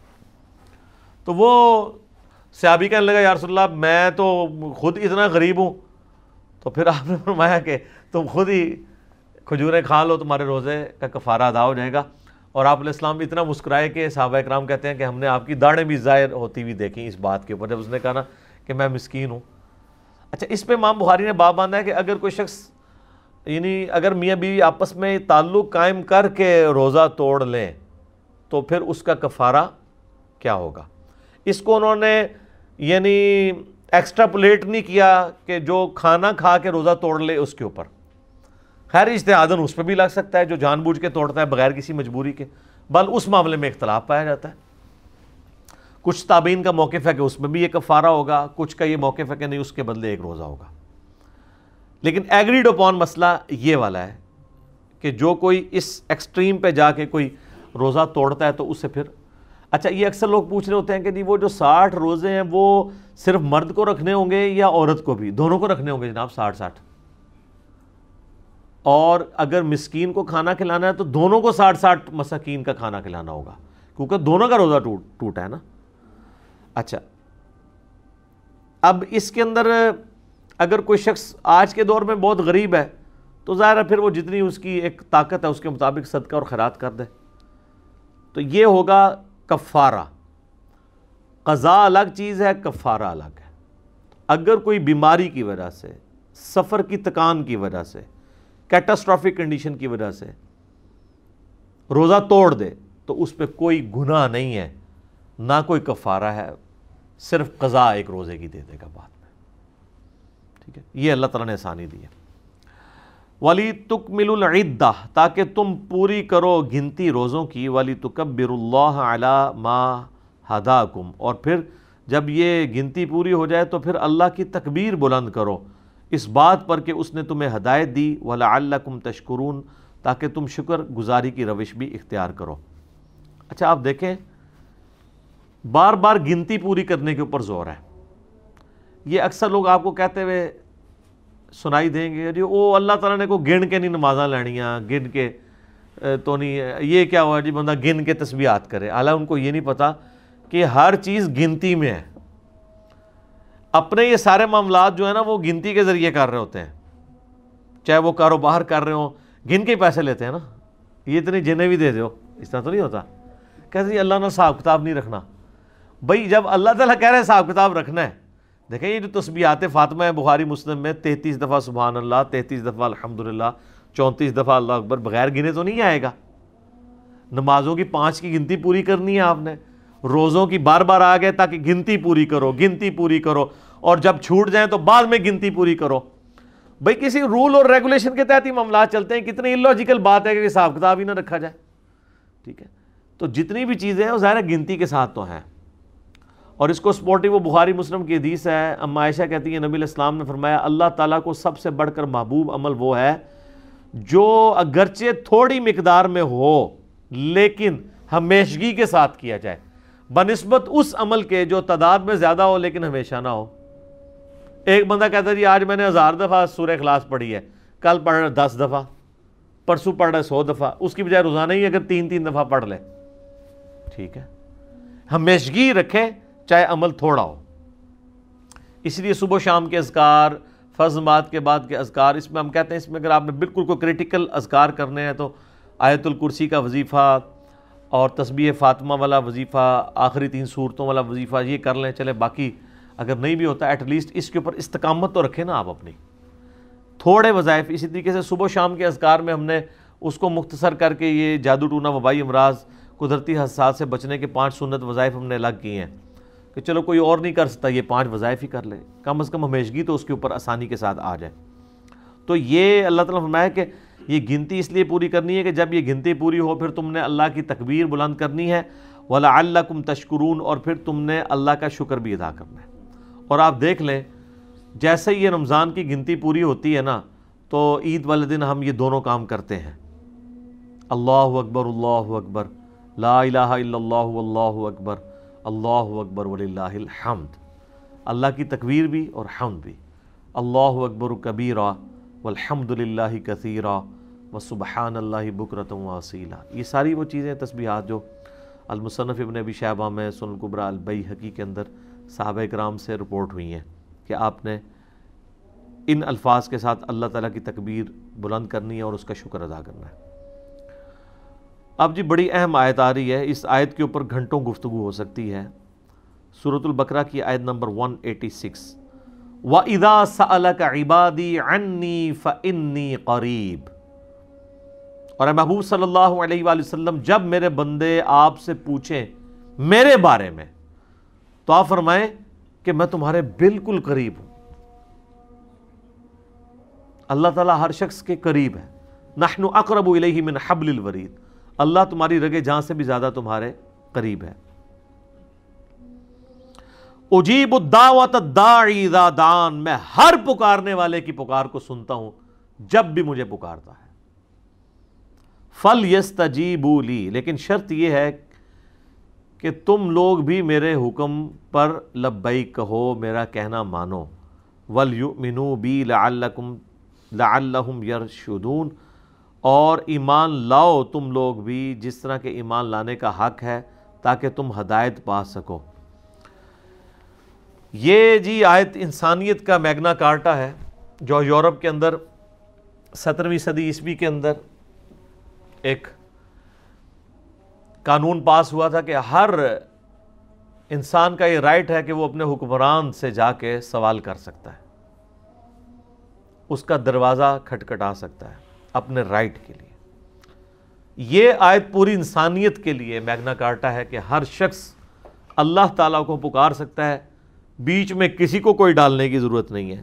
تو وہ سیابی کہنے لگا، یا رسول اللہ، میں تو خود اتنا غریب ہوں۔ تو پھر آپ نے فرمایا کہ تم خود ہی کھجوریں کھا لو، تمہارے روزے کا کفارہ ادا ہو جائے گا۔ اور آپ علیہ السلام اتنا مسکرائے کہ صحابہ اکرام کہتے ہیں کہ ہم نے آپ کی داڑھیں بھی ظاہر ہوتی ہوئی دیکھیں اس بات کے اوپر۔ جب اس نے کہا نا کہ میں مسکین ہوں اچھا اس پہ امام بخاری نے باب باندھا ہے کہ اگر کوئی شخص یعنی اگر میاں بیوی آپس میں تعلق قائم کر کے روزہ توڑ لیں، تو پھر اس کا کفارہ کیا ہوگا؟ اس کو انہوں نے یعنی ایکسٹرا پلیٹ نہیں کیا کہ جو کھانا کھا کے روزہ توڑ لے اس کے اوپر۔ خیر اشتہادن اس پہ بھی لگ سکتا ہے، جو جان بوجھ کے توڑتا ہے بغیر کسی مجبوری کے، بل اس معاملے میں اختلاف پایا جاتا ہے۔ کچھ تابعین کا موقف ہے کہ اس میں بھی یہ کفارہ ہوگا، کچھ کا یہ موقف ہے کہ نہیں، اس کے بدلے ایک روزہ ہوگا۔ لیکن ایگریڈ اپون مسئلہ یہ والا ہے کہ جو کوئی اس ایکسٹریم پہ جا کے کوئی روزہ توڑتا ہے تو اسے پھر اچھا یہ اکثر لوگ پوچھ رہے ہوتے ہیں کہ جی وہ جو ساٹھ روزے ہیں، وہ صرف مرد کو رکھنے ہوں گے یا عورت کو بھی؟ دونوں کو رکھنے ہوں گے جناب، ساٹھ ساٹھ۔ اور اگر مسکین کو کھانا کھلانا ہے تو دونوں کو ساٹھ ساٹھ مسکین کا کھانا کھلانا ہوگا، کیونکہ دونوں کا روزہ ٹوٹ، ٹوٹا ہے نا۔ اچھا۔ اب اس کے اندر اگر کوئی شخص آج کے دور میں بہت غریب ہے، تو ظاہر ہے پھر وہ جتنی اس کی ایک طاقت ہے، اس کے مطابق صدقہ اور خیرات کر دے۔ تو یہ ہوگا کفارہ۔ قضا الگ چیز ہے، کفارہ الگ ہے۔ اگر کوئی بیماری کی وجہ سے، سفر کی تکان کی وجہ سے کیٹاسٹرافک کنڈیشن کی وجہ سے روزہ توڑ دے، تو اس پہ کوئی گناہ نہیں ہے، نہ کوئی کفارہ ہے۔ صرف قضا ایک روزے کی دے دے گا بعد میں۔ ٹھیک ہے؟ یہ اللہ تعالیٰ نے آسانی دی ہے۔ ولی تک مل العدہ تاکہ تم پوری کرو گنتی روزوں کی۔ ولی تکبر اللہ علی ما ہداکم۔ اور پھر جب یہ گنتی پوری ہو جائے تو پھر اللہ کی تکبیر بلند کرو۔ اس بات پر کہ اس نے تمہیں ہدایت دی۔ وَلَعَلَّكُمْ تَشْكُرُونَ تاکہ تم شکر گزاری کی روش بھی اختیار کرو۔ اچھا آپ دیکھیں بار بار گنتی پوری کرنے کے اوپر زور ہے۔ یہ اکثر لوگ آپ کو کہتے ہوئے سنائی دیں گے جی او اللہ تعالیٰ نے کو گن کے نہیں نمازاں لینیاں، گن کے تو نہیں، یہ کیا ہوا جی بندہ گن کے تسبیحات کرے۔ اعلیٰ ان کو یہ نہیں پتا کہ ہر چیز گنتی میں ہے۔ اپنے یہ سارے معاملات جو ہیں نا وہ گنتی کے ذریعے کر رہے ہوتے ہیں۔ چاہے وہ کاروبار کر رہے ہوں، گن کے پیسے لیتے ہیں نا۔ یہ اتنی جنہیں بھی دے دو، اس طرح تو نہیں ہوتا۔ کہتے جی اللہ نے صاحب کتاب نہیں رکھنا۔ بھائی، جب اللہ تعالیٰ کہہ رہے ہیں صاحب کتاب رکھنا ہے، دیکھیں یہ جو تسبیحات فاطمہ ہے بخاری مسلم میں تینتیس دفعہ سبحان اللہ، تینتیس دفعہ الحمد للہ چونتیس دفعہ اللہ اکبر، بغیر گنے تو نہیں آئے گا۔ نمازوں کی پانچ کی گنتی پوری کرنی ہے آپ نے۔ روزوں کی بار بار آ گئے تاکہ گنتی پوری کرو، گنتی پوری کرو۔ اور جب چھوٹ جائیں تو بعد میں گنتی پوری کرو۔ بھائی، کسی رول اور ریگولیشن کے تحت ہی معاملات چلتے ہیں۔ کتنی انلوجیکل بات ہے کہ حساب کتاب ہی نہ رکھا جائے۔ ٹھیک ہے؟ تو جتنی بھی چیزیں ہیں، وہ ظاہر گنتی کے ساتھ تو ہیں۔ اور اس کو سپورٹی وہ بخاری مسلم کی حدیث ہے، اما عائشہ کہتی ہیں، نبی الاسلام نے فرمایا، اللہ تعالیٰ کو سب سے بڑھ کر محبوب عمل وہ ہے جو اگرچہ تھوڑی مقدار میں ہو لیکن ہمیشگی کے ساتھ کیا جائے۔ بنسبت اس عمل کے جو تعداد میں زیادہ ہو لیکن ہمیشہ نہ ہو۔ ایک بندہ کہتا ہے جی آج میں نے ہزار دفعہ سورہ اخلاص پڑھی ہے، کل پڑھ رہا دس دفعہ، پرسوں پڑھ رہا سو دفعہ، اس کی بجائے روزانہ ہی اگر تین تین دفعہ پڑھ لے۔ ٹھیک ہے۔ ہمیشگی رکھے چاہے عمل تھوڑا ہو۔ اس لیے صبح و شام کے اذکار فضمات کے بعد کے اذکار، اس میں ہم کہتے ہیں، اس میں اگر آپ نے بالکل کوئی کریٹیکل اذکار کرنے ہیں تو آیت الکرسی کا وظیفہ اور تسبیح فاطمہ والا وظیفہ، آخری تین صورتوں والا وظیفہ یہ کر لیں چلے باقی اگر نہیں بھی ہوتا ایٹ لیسٹ اس کے اوپر استقامت تو رکھیں نا آپ اپنی۔ تھوڑے وظائف، اسی طریقے سے صبح و شام کے اذکار میں ہم نے اس کو مختصر کر کے یہ جادو ٹونا وبائی امراض، قدرتی حساس سے بچنے کے پانچ سنت وظائف ہم نے الگ کیے ہیں۔ کہ چلو کوئی اور نہیں کر سکتا، یہ پانچ وظائف ہی کر لے۔ کم از کم ہمیشگی تو اس کے اوپر آسانی کے ساتھ آ جائے۔ تو یہ اللہ تعالیٰ فرمایا کہ یہ گنتی اس لیے پوری کرنی ہے کہ جب یہ گنتی پوری ہو، پھر تم نے اللہ کی تکبیر بلند کرنی ہے۔ ولا اللہ کم تشکرون اور پھر تم نے اللہ کا شکر بھی ادا کرنا ہے۔ اور آپ دیکھ لیں، جیسے یہ رمضان کی گنتی پوری ہوتی ہے نا، تو عید والے دن ہم یہ دونوں کام کرتے ہیں۔ اللہ اکبر اللہ اکبر، لا الہ الا اللہ اللہ اکبر۔ اللہ اکبر وللہ الحمد۔ اللہ کی تکبیر بھی اور حمد بھی۔ اللہ اکبر کبیرہ والحمد للہ کثیرہ و سبحان اللہ بکرتم واسیلہ یہ ساری وہ چیزیں تسبیحات جو المصنف ابن ابی شہبہ میں سن القبرہ البئی حقی کے اندر صحابہ اکرام سے رپورٹ ہوئی ہیں کہ آپ نے ان الفاظ کے ساتھ اللہ تعالیٰ کی تکبیر بلند کرنی ہے اور اس کا شکر ادا کرنا ہے۔ اب جی بڑی اہم آیت آ رہی ہے، اس آیت کے اوپر گھنٹوں گفتگو ہو سکتی ہے۔ صورت البقرہ کی آیت نمبر 186 وَإِذَا سَأَلَكَ عِبَادِي عَنِّي فَإِنِّي قَرِيب۔ اور اے محبوب صلی اللہ علیہ وآلہ وسلم، جب میرے بندے آپ سے پوچھیں میرے بارے میں، تو آپ فرمائیں کہ میں تمہارے بالکل قریب ہوں۔ اللہ تعالیٰ ہر شخص کے قریب ہے۔ نحن اقرب الیہ من حبل الورید۔ اللہ تمہاری رگے جہاں سے بھی زیادہ تمہارے قریب ہے۔ اجیب الدعوت الداعی اذا دان، میں ہر پکارنے والے کی پکار کو سنتا ہوں جب بھی مجھے پکارتا ہے۔ فل یستجیبو لی، لیکن شرط یہ ہے کہ تم لوگ بھی میرے حکم پر لبئی کہو، میرا کہنا مانو۔ ولیؤمنو بی لعلکم لعلہم یرشدون۔ اور ایمان لاؤ تم لوگ بھی جس طرح کے ایمان لانے کا حق ہے، تاکہ تم ہدایت پا سکو۔ یہ جی آیت انسانیت کا میگنا کارٹا ہے، جو یورپ کے اندر سترویں صدی عیسوی کے اندر ایک قانون پاس ہوا تھا کہ ہر انسان کا یہ رائٹ ہے کہ وہ اپنے حکمران سے جا کے سوال کر سکتا ہے۔ اس کا دروازہ کھٹکھٹا سکتا ہے۔ اپنے رائٹ کے لیے۔ یہ آیت پوری انسانیت کے لیے میگنا کارٹا ہے کہ ہر شخص اللہ تعالیٰ کو پکار سکتا ہے، بیچ میں کسی کو کوئی ڈالنے کی ضرورت نہیں ہے۔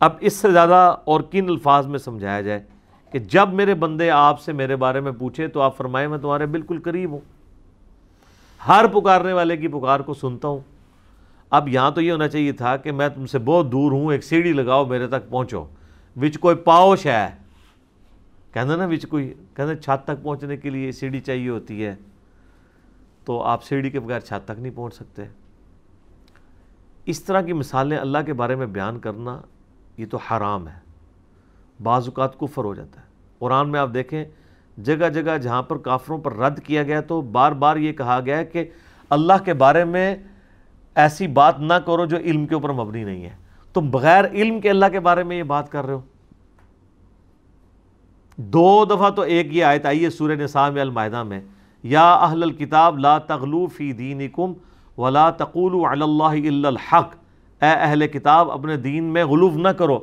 اب اس سے زیادہ اور کن الفاظ میں سمجھایا جائے کہ جب میرے بندے آپ سے میرے بارے میں پوچھے تو آپ فرمائے میں تمہارے بالکل قریب ہوں۔ ہر پکارنے والے کی پکار کو سنتا ہوں۔ اب یہاں تو یہ ہونا چاہیے تھا کہ میں تم سے بہت دور ہوں، ایک سیڑھی لگاؤ، میرے تک پہنچو۔ وچ کوئی پاؤش ہے؟ کہنا نا وچ کوئی کہنا چھت تک پہنچنے کے لیے سیڑھی چاہیے ہوتی ہے، تو آپ سیڑھی کے بغیر چھت تک نہیں پہنچ سکتے۔ اس طرح کی مثالیں اللہ کے بارے میں بیان کرنا یہ تو حرام ہے۔ بعض اوقات کفر ہو جاتا ہے۔ قرآن میں آپ دیکھیں، جگہ جگہ جہاں پر کافروں پر رد کیا گیا تو بار بار یہ کہا گیا ہے کہ اللہ کے بارے میں ایسی بات نہ کرو جو علم کے اوپر مبنی نہیں ہے۔ تم بغیر علم کے اللہ کے بارے میں یہ بات کر رہے ہو۔ دو دفعہ تو ایک یہ آیت آئی ہے سورہ نساء میں المائدہ میں، یا اہل الکتاب لا تغلو فی دینکم ولا تقولوا علی اللہ الا الحق۔ اے اہل کتاب، اپنے دین میں غلوف نہ کرو۔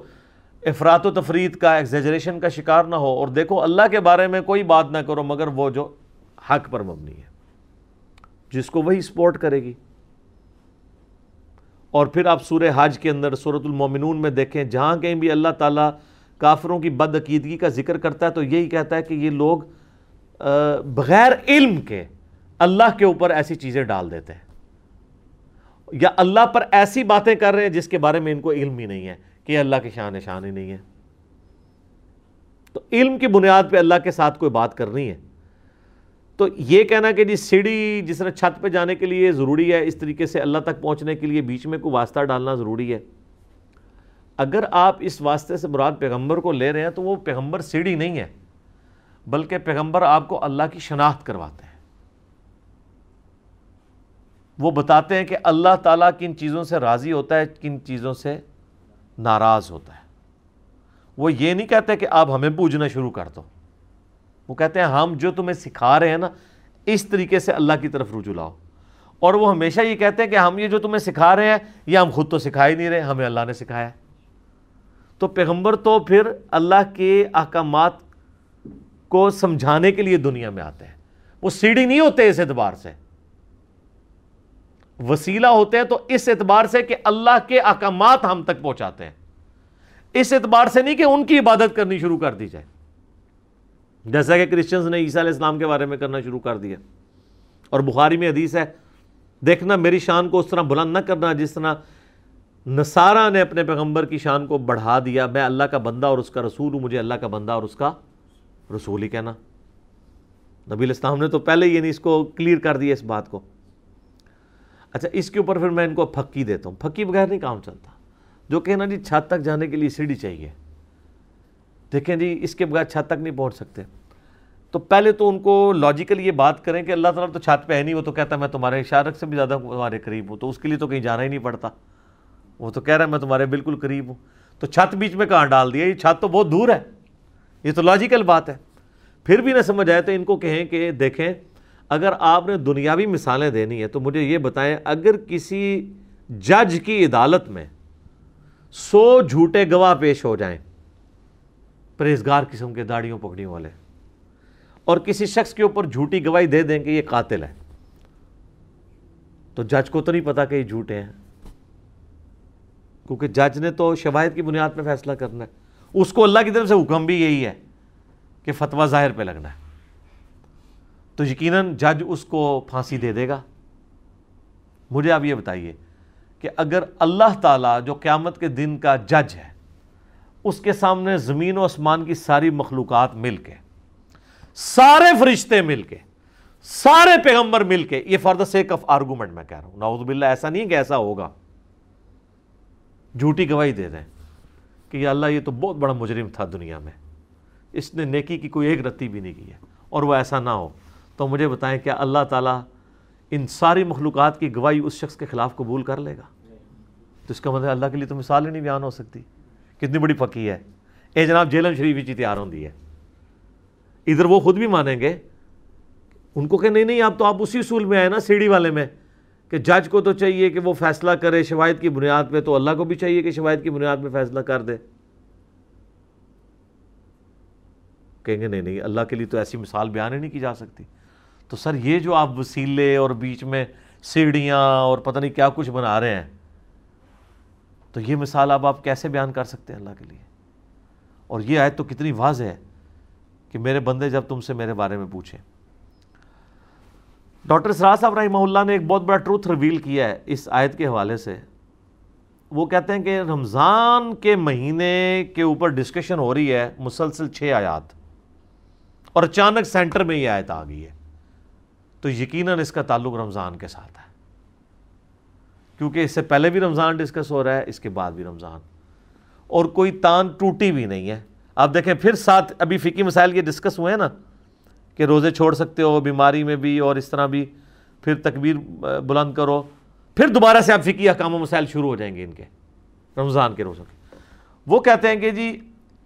افراد و تفرید کا ایگزیجریشن کا شکار نہ ہو۔ اور دیکھو، اللہ کے بارے میں کوئی بات نہ کرو، مگر وہ جو حق پر مبنی ہے، جس کو وہی سپورٹ کرے گی۔ اور پھر آپ سورہ حج کے اندر صورت المومنون میں دیکھیں، جہاں کہیں بھی اللہ تعالیٰ کافروں کی بد عقیدگی کا ذکر کرتا ہے تو یہی کہتا ہے کہ یہ لوگ بغیر علم کے اللہ کے اوپر ایسی چیزیں ڈال دیتے ہیں۔ یا اللہ پر ایسی باتیں کر رہے ہیں جس کے بارے میں ان کو علم ہی نہیں ہے کہ اللہ کی شان شان ہی نہیں ہے۔ تو علم کی بنیاد پہ اللہ کے ساتھ کوئی بات کرنی ہے۔ تو یہ کہنا کہ جی سیڑھی جس نے چھت پہ جانے کے لیے ضروری ہے، اس طریقے سے اللہ تک پہنچنے کے لیے بیچ میں کوئی واسطہ ڈالنا ضروری ہے۔ اگر آپ اس واسطے سے مراد پیغمبر کو لے رہے ہیں تو وہ پیغمبر سیڑھی نہیں ہے، بلکہ پیغمبر آپ کو اللہ کی شناخت کرواتے ہیں۔ وہ بتاتے ہیں کہ اللہ تعالیٰ کن چیزوں سے راضی ہوتا ہے، کن چیزوں سے ناراض ہوتا ہے۔ وہ یہ نہیں کہتے کہ آپ ہمیں پوجنا شروع کر دو۔ وہ کہتے ہیں ہم جو تمہیں سکھا رہے ہیں نا، اس طریقے سے اللہ کی طرف رجوع لاؤ۔ اور وہ ہمیشہ یہ کہتے ہیں کہ ہم یہ جو تمہیں سکھا رہے ہیں، یہ ہم خود تو سکھا ہی نہیں رہے، ہمیں اللہ نے سکھایا۔ ہے تو پیغمبر تو پھر اللہ کے احکامات کو سمجھانے کے لیے دنیا میں آتے ہیں۔ وہ سیڑھی نہیں ہوتے اس اعتبار سے۔ وسیلہ ہوتے ہیں تو اس اعتبار سے کہ اللہ کے احکامات ہم تک پہنچاتے ہیں۔ اس اعتبار سے نہیں کہ ان کی عبادت کرنی شروع کر دی جائے۔ جیسا کہ کرسچنز نے عیسیٰ علیہ السلام کے بارے میں کرنا شروع کر دیا۔ اور بخاری میں حدیث ہے، دیکھنا میری شان کو اس طرح بلند نہ کرنا جس طرح نصارہ نے اپنے پیغمبر کی شان کو بڑھا دیا، میں اللہ کا بندہ اور اس کا رسول ہوں، مجھے اللہ کا بندہ اور اس کا رسول ہی کہنا۔ نبی الاسلام نے تو پہلے ہی نہیں اس کو کلیئر کر دیا اس بات کو۔ اچھا اس کے اوپر پھر میں ان کو پھکی دیتا ہوں۔ پھکی بغیر نہیں کام چلتا۔ جو کہنا جی چھت تک جانے کے لیے سیڑھی چاہیے۔ دیکھیں جی اس کے بغیر چھت تک نہیں پہنچ سکتے۔ تو پہلے تو ان کو لاجیکل یہ بات کریں کہ اللہ تعالیٰ تو چھت پہ ہے نہیں، وہ تو کہتا ہے میں تمہارے اشارک سے بھی زیادہ تمہارے قریب ہوں، تو اس کے لیے تو کہیں جانا ہی نہیں پڑتا۔ وہ تو کہہ رہا ہے، میں تمہارے بالکل قریب ہوں۔ تو چھت بیچ میں کہاں ڈال دیا؟ یہ چھت تو بہت دور ہے۔ یہ تو لاجیکل بات ہے۔ پھر بھی نہ سمجھ آئے تو ان کو کہیں کہ دیکھیں، اگر آپ نے دنیاوی مثالیں دینی ہے تو مجھے یہ بتائیں، اگر کسی جج کی عدالت میں سو جھوٹے گواہ پیش ہو جائیں، پرہیزگار قسم کے داڑیوں پکڑی والے، اور کسی شخص کے اوپر جھوٹی گواہی دے دیں کہ یہ قاتل ہے، تو جج کو تو نہیں پتا کہ یہ جھوٹے ہیں۔ کیونکہ جج نے تو شواہد کی بنیاد پہ فیصلہ کرنا ہے۔ اس کو اللہ کی طرف سے حکم بھی یہی ہے کہ فتویٰ ظاہر پہ لگنا ہے۔ تو یقیناً جج اس کو پھانسی دے دے گا۔ مجھے آپ یہ بتائیے کہ اگر اللہ تعالیٰ جو قیامت کے دن کا جج ہے، اس کے سامنے زمین و آسمان کی ساری مخلوقات مل کے، سارے فرشتے مل کے، سارے پیغمبر مل کے، یہ for the sake of argument میں کہہ رہا ہوں۔ نعوذ باللہ، ایسا نہیں کہ ایسا ہوگا۔ جھوٹی گواہی دے دیں کہ یہ اللہ یہ تو بہت بڑا مجرم تھا دنیا میں۔ اس نے نیکی کی کوئی ایک رتی بھی نہیں کی ہے۔ اور وہ ایسا نہ ہو۔ تو مجھے بتائیں کیا اللہ تعالیٰ ان ساری مخلوقات کی گواہی اس شخص کے خلاف قبول کر لے گا؟ تو اس کا مطلب اللہ کے لیے تو مثال ہی نہیں بیان ہو سکتی۔ کتنی بڑی پکی ہے۔ اے جناب، جیلم شریف ہی تیار ہوتی ہے۔ ادھر وہ خود بھی مانیں گے۔ ان کو کہ نہیں نہیں، آپ تو آپ اسی اصول میں آئے نا، سیڑھی والے میں۔ کہ جج کو تو چاہیے کہ وہ فیصلہ کرے شواہد کی بنیاد پہ، تو اللہ کو بھی چاہیے کہ شواہد کی بنیاد پہ فیصلہ کر دے۔ کہیں گے نہیں نہیں، اللہ کے لیے تو ایسی مثال بیان ہی نہیں کی جا سکتی۔ تو سر، یہ جو آپ وسیلے اور بیچ میں سیڑھیاں اور پتہ نہیں کیا کچھ بنا رہے ہیں، تو یہ مثال اب آپ کیسے بیان کر سکتے ہیں اللہ کے لیے؟ اور یہ آیت تو کتنی واضح ہے کہ میرے بندے جب تم سے میرے بارے میں پوچھیں۔ ڈاکٹر سراج صاحب رحمہ اللہ نے ایک بہت بڑا ٹروتھ ریویل کیا ہے اس آیت کے حوالے سے۔ وہ کہتے ہیں کہ رمضان کے مہینے کے اوپر ڈسکشن ہو رہی ہے، مسلسل چھ آیات۔ اور اچانک سینٹر میں یہ آیت آ گئی ہے۔ تو یقیناً اس کا تعلق رمضان کے ساتھ ہے۔ کیونکہ اس سے پہلے بھی رمضان ڈسکس ہو رہا ہے، اس کے بعد بھی رمضان۔ اور کوئی تان ٹوٹی بھی نہیں ہے۔ آپ دیکھیں، پھر ساتھ ابھی فکی مسائل کے ڈسکس ہوئے ہیں نا۔ کہ روزے چھوڑ سکتے ہو، بیماری میں بھی اور اس طرح بھی، پھر تکبیر بلند کرو۔ پھر دوبارہ سے آپ فکی احکام و مسائل شروع ہو جائیں گے ان کے، رمضان کے روزوں کے۔ وہ کہتے ہیں کہ جی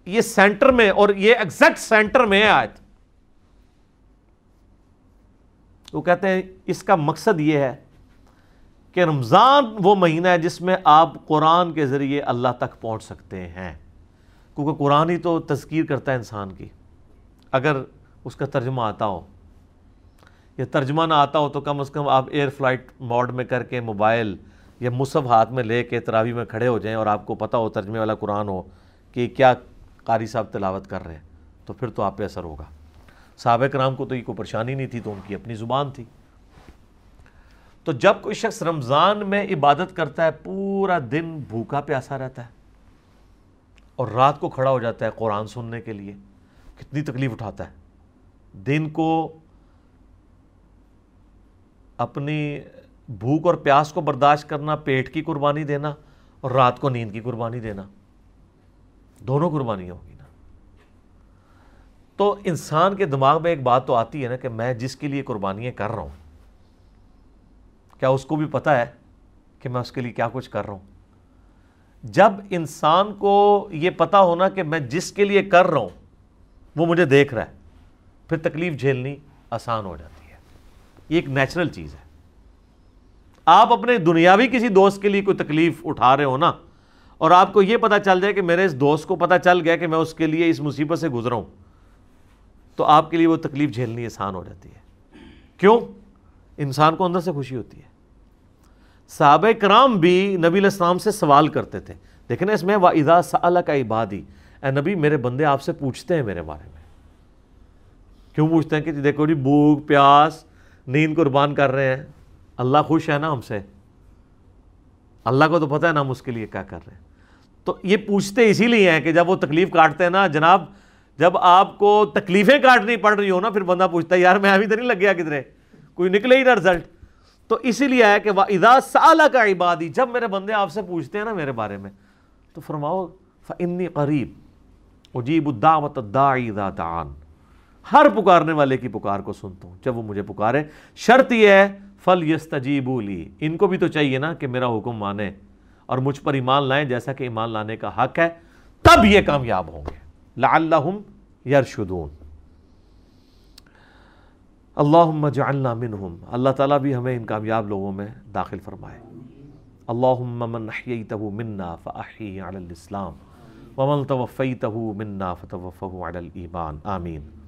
یہ سینٹر میں اور یہ ایگزیکٹ سینٹر میں ہے آیت۔ وہ کہتے ہیں اس کا مقصد یہ ہے کہ رمضان وہ مہینہ ہے جس میں آپ قرآن کے ذریعے اللہ تک پہنچ سکتے ہیں۔ کیونکہ قرآن ہی تو تذکیر کرتا ہے انسان کی۔ اگر اس کا ترجمہ آتا ہو۔ یا ترجمہ نہ آتا ہو تو کم از کم آپ ایئر فلائٹ موڈ میں کر کے موبائل یا مصحف ہاتھ میں لے کے تراوی میں کھڑے ہو جائیں اور آپ کو پتہ ہو ترجمے والا قرآن ہو کہ کیا قاری صاحب تلاوت کر رہے ہیں، تو پھر تو آپ پہ اثر ہوگا۔ صحابہ کرام کو تو یہ کوئی پریشانی نہیں تھی، تو ان کی اپنی زبان تھی۔ تو جب کوئی شخص رمضان میں عبادت کرتا ہے، پورا دن بھوکا پیاسا رہتا ہے اور رات کو کھڑا ہو جاتا ہے قرآن سننے کے لیے، کتنی تکلیف اٹھاتا ہے۔ دن کو اپنی بھوک اور پیاس کو برداشت کرنا، پیٹ کی قربانی دینا اور رات کو نیند کی قربانی دینا۔ دونوں قربانی ہوگی نا۔ تو انسان کے دماغ میں ایک بات تو آتی ہے نا کہ میں جس کے لیے قربانیاں کر رہا ہوں، کیا اس کو بھی پتا ہے کہ میں اس کے لیے کیا کچھ کر رہا ہوں؟ جب انسان کو یہ پتا ہونا کہ میں جس کے لیے کر رہا ہوں، وہ مجھے دیکھ رہا ہے۔ پھر تکلیف جھیلنی آسان ہو جاتی ہے۔ یہ ایک نیچرل چیز ہے۔ آپ اپنے دنیاوی کسی دوست کے لیے کوئی تکلیف اٹھا رہے ہو نا، اور آپ کو یہ پتا چل جائے کہ میرے اس دوست کو پتا چل گیا کہ میں اس کے لیے اس مصیبت سے گزرا ہوں، تو آپ کے لیے وہ تکلیف جھیلنی آسان ہو جاتی ہے۔ کیوں؟ انسان کو اندر سے خوشی ہوتی ہے۔ صحابہ کرام بھی نبی علیہ السلام سے سوال کرتے تھے۔ دیکھیں نا اس میں واحدہ سال کا عبادی اے نبی، میرے بندے آپ سے پوچھتے ہیں میرے بارے میں۔ کیوں پوچھتے ہیں کہ جی دیکھو جی بھوک، پیاس، نیند قربان کر رہے ہیں۔ اللہ خوش ہے نا ہم سے؟ اللہ کو تو پتہ ہے نا ہم اس کے لیے کیا کر رہے ہیں۔ تو یہ پوچھتے اسی لیے ہیں کہ جب وہ تکلیف کاٹتے ہیں نا، جناب، جب آپ کو تکلیفیں کاٹنی پڑ رہی ہو نا، پھر بندہ پوچھتا ہے، یار، میں ابھی تو نہیں لگ گیا کدھرے کوئی نکلے ہی نا رزلٹ تو اسی لیے ہے کہ وہ ادا سالہ کا عبادی، جب میرے بندے آپ سے پوچھتے ہیں نا میرے بارے میں، تو فرماؤ فنی قریب اجیب الدعوت الداعی اذا دعان۔ ہر پکارنے والے کی پکار کو سنتا ہوں، جب وہ مجھے پکارے۔ شرط یہ ہے فل یستجیبو لی ان کو بھی تو چاہیے نا کہ میرا حکم مانے اور مجھ پر ایمان لائیں، جیسا کہ ایمان لانے کا حق ہے۔ تب یہ کامیاب ہوں گے۔ لعلہم یرشدون اللہم جعلنا منہم اللہ تعالیٰ بھی ہمیں ان کامیاب لوگوں میں داخل فرمائے۔ اللہم من احییتہ منا فاحی علی الاسلام ومن توفیتہ منا فتوفہ علی الایمان آمین۔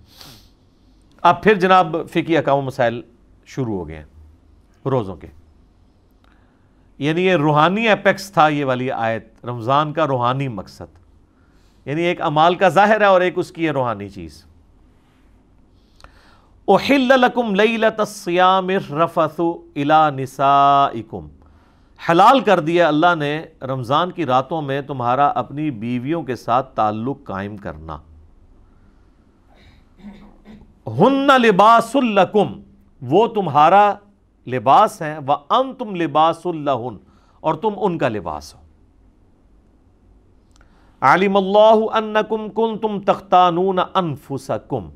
اب پھر جناب فقی اقام مسائل شروع ہو گئے ہیں، روزوں کے۔ یعنی یہ روحانی اپیکس تھا یہ والی آیت، رمضان کا روحانی مقصد۔ یعنی ایک امال کا ظاہر ہے اور ایک اس کی ہے روحانی چیز۔ احل لکم لیلت الصیام الرفث الى نسائکم۔ حلال کر دیا اللہ نے رمضان کی راتوں میں تمہارا اپنی بیویوں کے ساتھ تعلق قائم کرنا۔ ہن لباس لکم، وہ تمہارا لباس ہیں وہ ان تم لباس اللہ اور تم ان کا لباس ہو۔ عالم اللہ انکم کنتم تختانون انفسکم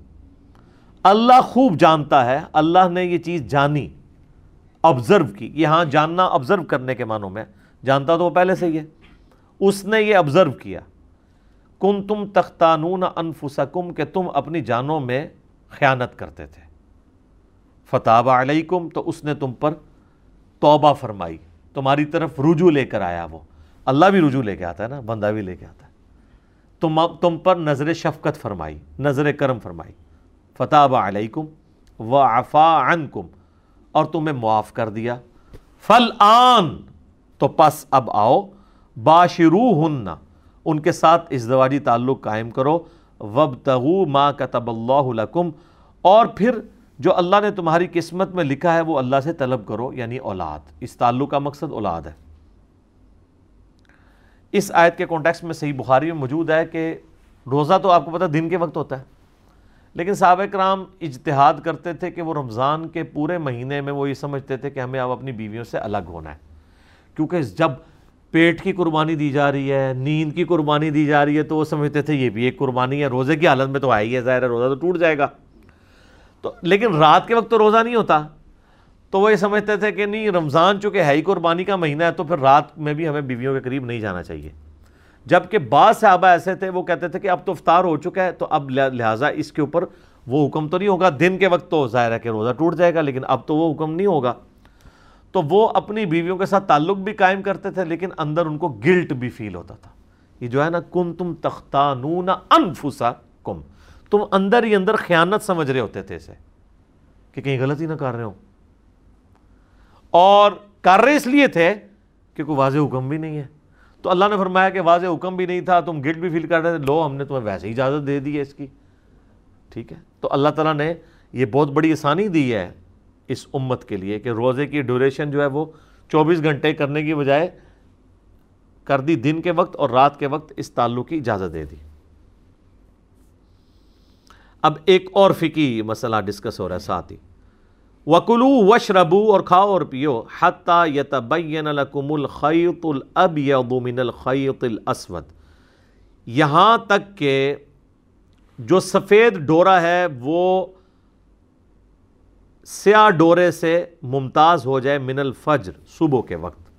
اللہ خوب جانتا ہے، اللہ نے یہ چیز جانی آبزرو کی۔ یہاں جاننا آبزرو کرنے کے معنوں میں۔ جانتا تو وہ پہلے سے ہی ہے۔ اس نے یہ آبزرو کیا۔ کن تم تختانون انفسکم کہ تم اپنی جانوں میں خیانت کرتے تھے۔ فتح علیکم تو اس نے تم پر توبہ فرمائی۔ تمہاری طرف رجوع لے کر آیا وہ۔ اللہ بھی رجوع لے کے آتا ہے نا، بندہ بھی لے کے آتا ہے۔ تم تم پر نظر شفقت فرمائی، نظر کرم فرمائی۔ فتح علیکم و آفا عنکم اور تمہیں معاف کر دیا۔ فل آن تو پس اب آؤ۔ باشرو ہن ان کے ساتھ ازدواجی تعلق قائم کرو۔ وب تغو ماں کتب اللہ لکم اور پھر جو اللہ نے تمہاری قسمت میں لکھا ہے وہ اللہ سے طلب کرو یعنی اولاد۔ اس تعلق کا مقصد اولاد ہے۔ اس آیت کے کانٹیکس میں صحیح بخاری میں موجود ہے کہ روزہ تو آپ کو پتہ دن کے وقت ہوتا ہے۔ لیکن صحابہ کرام اجتہاد کرتے تھے کہ وہ رمضان کے پورے مہینے میں وہ یہ سمجھتے تھے کہ ہمیں اب اپنی بیویوں سے الگ ہونا ہے۔ کیونکہ جب پیٹ کی قربانی دی جا رہی ہے، نیند کی قربانی دی جا رہی ہے، تو وہ سمجھتے تھے یہ بھی ایک قربانی ہے۔ روزے کی حالت میں تو آئی ہے، ظاہر ہے روزہ تو ٹوٹ جائے گا۔ تو لیکن رات کے وقت تو روزہ نہیں ہوتا۔ تو وہ یہ سمجھتے تھے کہ نہیں، رمضان چونکہ ہے ہی قربانی کا مہینہ ہے، تو پھر رات میں بھی ہمیں بیویوں کے قریب نہیں جانا چاہیے۔ جبکہ بعض صحابہ ایسے تھے، وہ کہتے تھے کہ اب تو افطار ہو چکا ہے، تو اب لہٰذا اس کے اوپر وہ حکم تو نہیں ہوگا۔ دن کے وقت تو ظاہر ہے کہ روزہ ٹوٹ جائے گا، لیکن اب تو وہ حکم نہیں ہوگا۔ تو وہ اپنی بیویوں کے ساتھ تعلق بھی قائم کرتے تھے، لیکن اندر ان کو گلٹ بھی فیل ہوتا تھا۔ یہ جو ہے نا کن تم تختانون انفسا کم تم اندر ہی اندر خیانت سمجھ رہے ہوتے تھے اسے کہ کہیں غلطی نہ کر رہے ہوں۔ اور کر رہے اس لیے تھے کہ کوئی واضح حکم بھی نہیں ہے۔ تو اللہ نے فرمایا کہ واضح حکم بھی نہیں تھا، تم گلٹ بھی فیل کر رہے تھے۔ لو، ہم نے تمہیں ویسے ہی اجازت دے دی ہے اس کی۔ ٹھیک ہے؟ تو اللہ تعالیٰ نے یہ بہت بڑی آسانی دی ہے۔ اس امت کے لیے کہ روزے کی ڈیوریشن جو ہے وہ چوبیس گھنٹے کرنے کی بجائے کر دی دن کے وقت اور رات کے وقت اس تعلق کی اجازت دے دی۔ اب ایک اور فقی مسئلہ ڈسکس ہو رہا ہے ساتھ ہی۔ وکلو وش ربو اور کھاؤ اور پیو حتیٰ یتبین لکم الخیط الابیض من الخیط الاسود یہاں تک کہ جو سفید ڈورا ہے وہ سیاہ ڈورے سے ممتاز ہو جائے من الفجر صبح کے وقت۔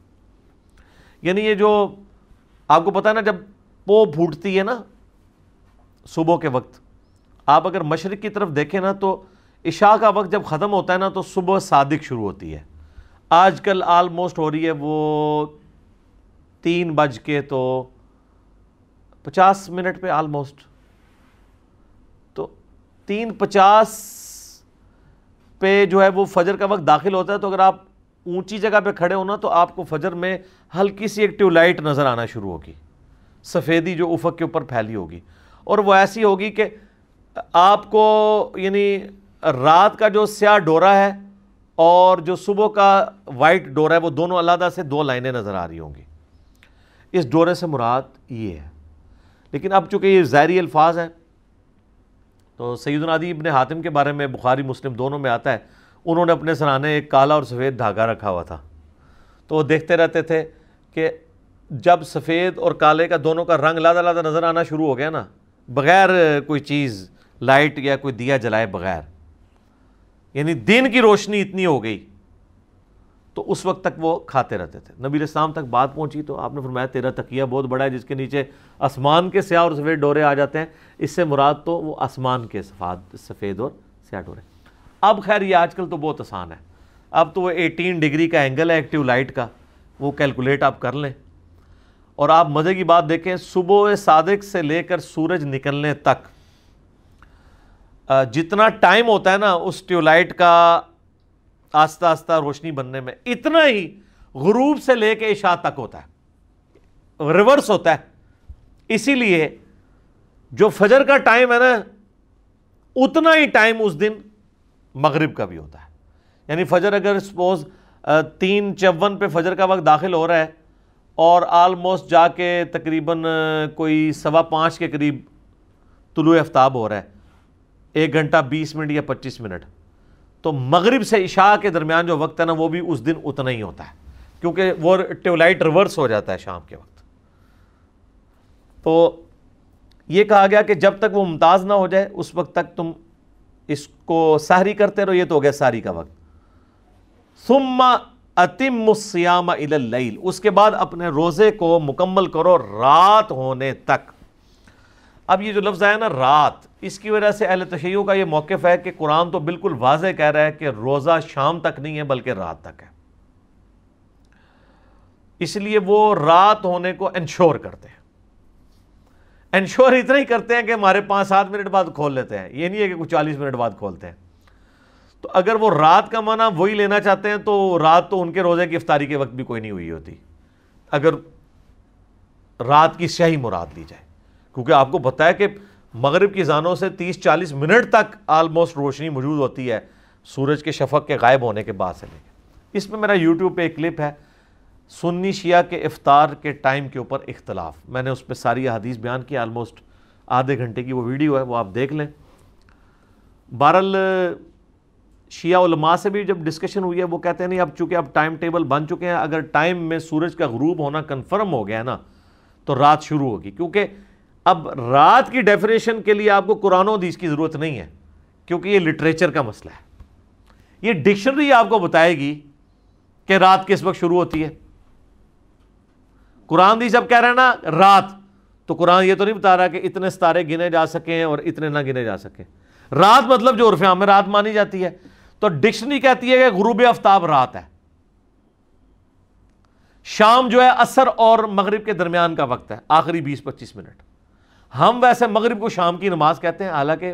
یعنی یہ جو آپ کو پتا ہے نا، جب پو پھوٹتی ہے نا صبح کے وقت، آپ اگر مشرق کی طرف دیکھیں نا تو عشاء کا وقت جب ختم ہوتا ہے نا تو صبح صادق شروع ہوتی ہے۔ آج کل آلموسٹ ہو رہی ہے وہ تین بج کے تو پچاس منٹ پہ آلموسٹ تو تین پچاس پہ جو ہے وہ فجر کا وقت داخل ہوتا ہے، تو اگر آپ اونچی جگہ پہ کھڑے ہونا تو آپ کو فجر میں ہلکی سی ایک ٹیوب لائٹ نظر آنا شروع ہوگی۔ سفیدی جو افق کے اوپر پھیلی ہوگی۔ اور وہ ایسی ہوگی کہ آپ کو یعنی رات کا جو سیاہ ڈورا ہے اور جو صبح کا وائٹ ڈورا ہے، وہ دونوں علیحدہ سے دو لائنیں نظر آ رہی ہوں گی۔ اس ڈورے سے مراد یہ ہے۔ لیکن اب چونکہ یہ ظاہری الفاظ ہیں تو سید العدی ابن حاتم کے بارے میں بخاری مسلم دونوں میں آتا ہے۔ انہوں نے اپنے سرانے ایک کالا اور سفید دھاگا رکھا ہوا تھا۔ تو وہ دیکھتے رہتے تھے کہ جب سفید اور کالے کا دونوں کا رنگ لادہ لادہ نظر آنا شروع ہو گیا نا، بغیر کوئی چیز، لائٹ یا کوئی دیا جلائے بغیر یعنی دن کی روشنی اتنی ہو گئی۔ تو اس وقت تک وہ کھاتے رہتے تھے۔ نبی الاسلام تک بات پہنچی تو آپ نے فرمایا تیرا تکیہ بہت بڑا ہے، جس کے نیچے آسمان کے سیاہ اور سفید ڈورے آ جاتے ہیں۔ اس سے مراد تو وہ آسمان کے سفاد، سفید اور سیاہ ڈورے۔ اب خیر یہ آج کل تو بہت آسان ہے۔ اب تو وہ ایٹین ڈگری کا اینگل ہے ایکٹیو لائٹ کا۔ وہ کیلکولیٹ آپ کر لیں۔ اور آپ مزے کی بات دیکھیں، صبح صادق سے لے کر سورج نکلنے تک جتنا ٹائم ہوتا ہے نا، اس ٹیوب لائٹ کا آستہ آستہ روشنی بننے میں اتنا ہی غروب سے لے کے عشاء تک ہوتا ہے۔ ریورس ہوتا ہے۔ اسی لیے جو فجر کا ٹائم ہے نا، اتنا ہی ٹائم اس دن مغرب کا بھی ہوتا ہے۔ یعنی فجر اگر سپوز تین چون پہ فجر کا وقت داخل ہو رہا ہے اور آلموسٹ جا کے تقریباً کوئی سوا پانچ کے قریب طلوع افتاب ہو رہا ہے۔ ایک گھنٹہ بیس منٹ یا پچیس منٹ۔ تو مغرب سے عشاء کے درمیان جو وقت ہے نا وہ بھی اس دن اتنا ہی ہوتا ہے۔ کیونکہ وہ ٹیولائٹ ریورس ہو جاتا ہے شام کے وقت۔ تو یہ کہا گیا کہ جب تک وہ ممتاز نہ ہو جائے، اس وقت تک تم اس کو سحری کرتے رہو، یہ تو ہو گیا ساری کا وقت۔ ثم اتم الصیام الى اللیل اس کے بعد اپنے روزے کو مکمل کرو رات ہونے تک۔ اب یہ جو لفظ ہے نا رات، اس کی وجہ سے اہل تشیعوں کا یہ موقف ہے کہ قرآن تو بالکل واضح کہہ رہا ہے کہ روزہ شام تک نہیں ہے بلکہ رات تک ہے۔ اس لیے وہ رات ہونے کو انشور کرتے ہیں۔ انشور اتنا ہی کرتے ہیں کہ ہمارے پانچ سات منٹ بعد کھول لیتے ہیں۔ یہ نہیں ہے کہ کچھ چالیس منٹ بعد کھولتے ہیں۔ تو اگر وہ رات کا معنی وہی لینا چاہتے ہیں تو رات تو ان کے روزے کی افطاری کے وقت بھی کوئی نہیں ہوئی ہوتی۔ اگر رات کی صحیح مراد لی جائے۔ کیونکہ آپ کو پتا ہے کہ مغرب کی زانوں سے تیس چالیس منٹ تک آلموسٹ روشنی موجود ہوتی ہے، سورج کے شفق کے غائب ہونے کے بعد سے لے کے۔ اس میں میرا یوٹیوب پہ ایک کلپ ہے، سنی شیعہ کے افطار کے ٹائم کے اوپر اختلاف۔ میں نے اس پہ ساری حدیث بیان کی آلموسٹ آدھے گھنٹے کی وہ ویڈیو ہے، وہ آپ دیکھ لیں۔ بہرحال، شیعہ علماء سے بھی جب ڈسکشن ہوئی ہے، وہ کہتے ہیں نہیں، اب چونکہ اب ٹائم ٹیبل بن چکے ہیں، اگر ٹائم میں سورج کا غروب ہونا کنفرم ہو گیا ہے نا، تو رات شروع ہوگی۔ کیونکہ اب رات کی ڈیفینیشن کے لیے آپ کو قرآن و حدیث کی ضرورت نہیں ہے، کیونکہ یہ لٹریچر کا مسئلہ ہے۔ یہ ڈکشنری آپ کو بتائے گی کہ رات کس وقت شروع ہوتی ہے۔ قرآن جب کہہ رہے ہیں نا، رات۔ تو قرآن یہ تو نہیں بتا رہا کہ اتنے ستارے گنے جا سکیں اور اتنے نہ گنے جا سکیں رات مطلب جو عرف میں رات مانی جاتی ہے۔ تو ڈکشنری کہتی ہے کہ غروب آفتاب رات ہے۔ شام جو ہے اثر اور مغرب کے درمیان کا وقت ہے، آخری بیس پچیس منٹ۔ ہم ویسے مغرب کو شام کی نماز کہتے ہیں، حالانکہ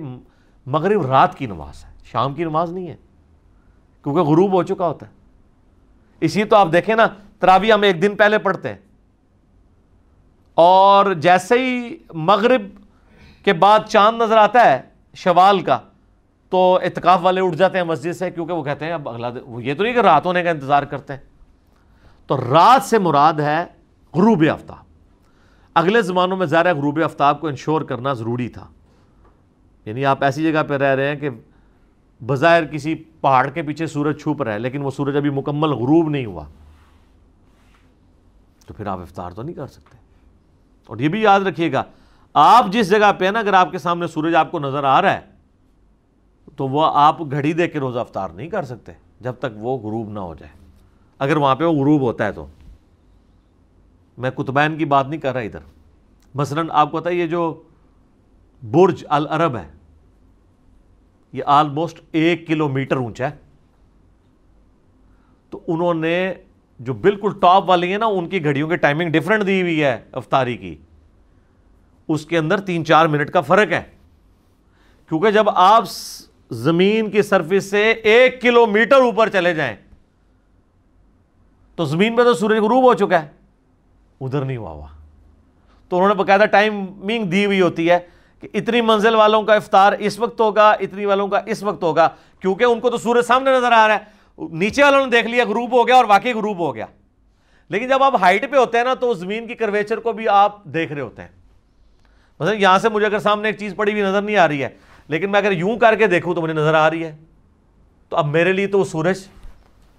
مغرب رات کی نماز ہے، شام کی نماز نہیں ہے، کیونکہ غروب ہو چکا ہوتا ہے۔ اسی تو آپ دیکھیں نا تراوی ہم ایک دن پہلے پڑھتے ہیں۔ اور جیسے ہی مغرب کے بعد چاند نظر آتا ہے شوال کا، تو اتقاف والے اٹھ جاتے ہیں مسجد سے، کیونکہ وہ کہتے ہیں، اب اگلا وہ یہ تو نہیں کہ رات ہونے کا انتظار کرتے ہیں۔ تو رات سے مراد ہے غروب آفتاب اگلے زمانوں میں ظاہر غروب آفتاب کو انشور کرنا ضروری تھا۔ یعنی آپ ایسی جگہ پہ رہ رہے ہیں کہ بظاہر کسی پہاڑ کے پیچھے سورج چھپ رہا ہے، لیکن وہ سورج ابھی مکمل غروب نہیں ہوا۔ تو پھر آپ افطار تو نہیں کر سکتے۔ اور یہ بھی یاد رکھیے گا، آپ جس جگہ پہ نا، اگر آپ کے سامنے سورج آپ کو نظر آ رہا ہے، تو وہ آپ گھڑی دے کے روزہ افطار نہیں کر سکتے جب تک وہ غروب نہ ہو جائے۔ اگر وہاں پہ وہ غروب ہوتا ہے تو۔ میں کتبین کی بات نہیں کر رہا ادھر۔ مثلا آپ کو پتا یہ جو برج العرب ہے، یہ آلموسٹ ایک کلو میٹر اونچا ہے۔ تو انہوں نے جو بالکل ٹاپ والی ہیں نا، ان کی گھڑیوں کی ٹائمنگ ڈفرنٹ دی ہوئی ہے افطاری کی۔ اس کے اندر تین چار منٹ کا فرق ہے۔ کیونکہ جب آپ زمین کی سرفس سے ایک کلو میٹر اوپر چلے جائیں، تو زمین پہ تو سورج غروب ہو چکا ہے۔ ادھر نہیں ہوا ہوا۔ تو انہوں نے باقاعدہ ٹائمنگ دی ہوئی ہوتی ہے کہ اتنی منزل والوں کا افطار اس وقت ہوگا، اتنی والوں کا اس وقت ہوگا، کیونکہ ان کو تو سورج سامنے نظر آ رہا ہے۔ نیچے والوں نے دیکھ لیا، غروب ہو گیا اور واقعی غروب ہو گیا۔ لیکن جب آپ ہائٹ پہ ہوتے ہیں نا، تو زمین کی کرویچر کو بھی آپ دیکھ رہے ہوتے ہیں۔ مثلا یہاں سے مجھے اگر سامنے ایک چیز پڑی ہوئی نظر نہیں آ رہی ہے، لیکن میں اگر یوں کر کے دیکھوں تو مجھے نظر آ رہی ہے۔ تو اب میرے لیے تو وہ سورج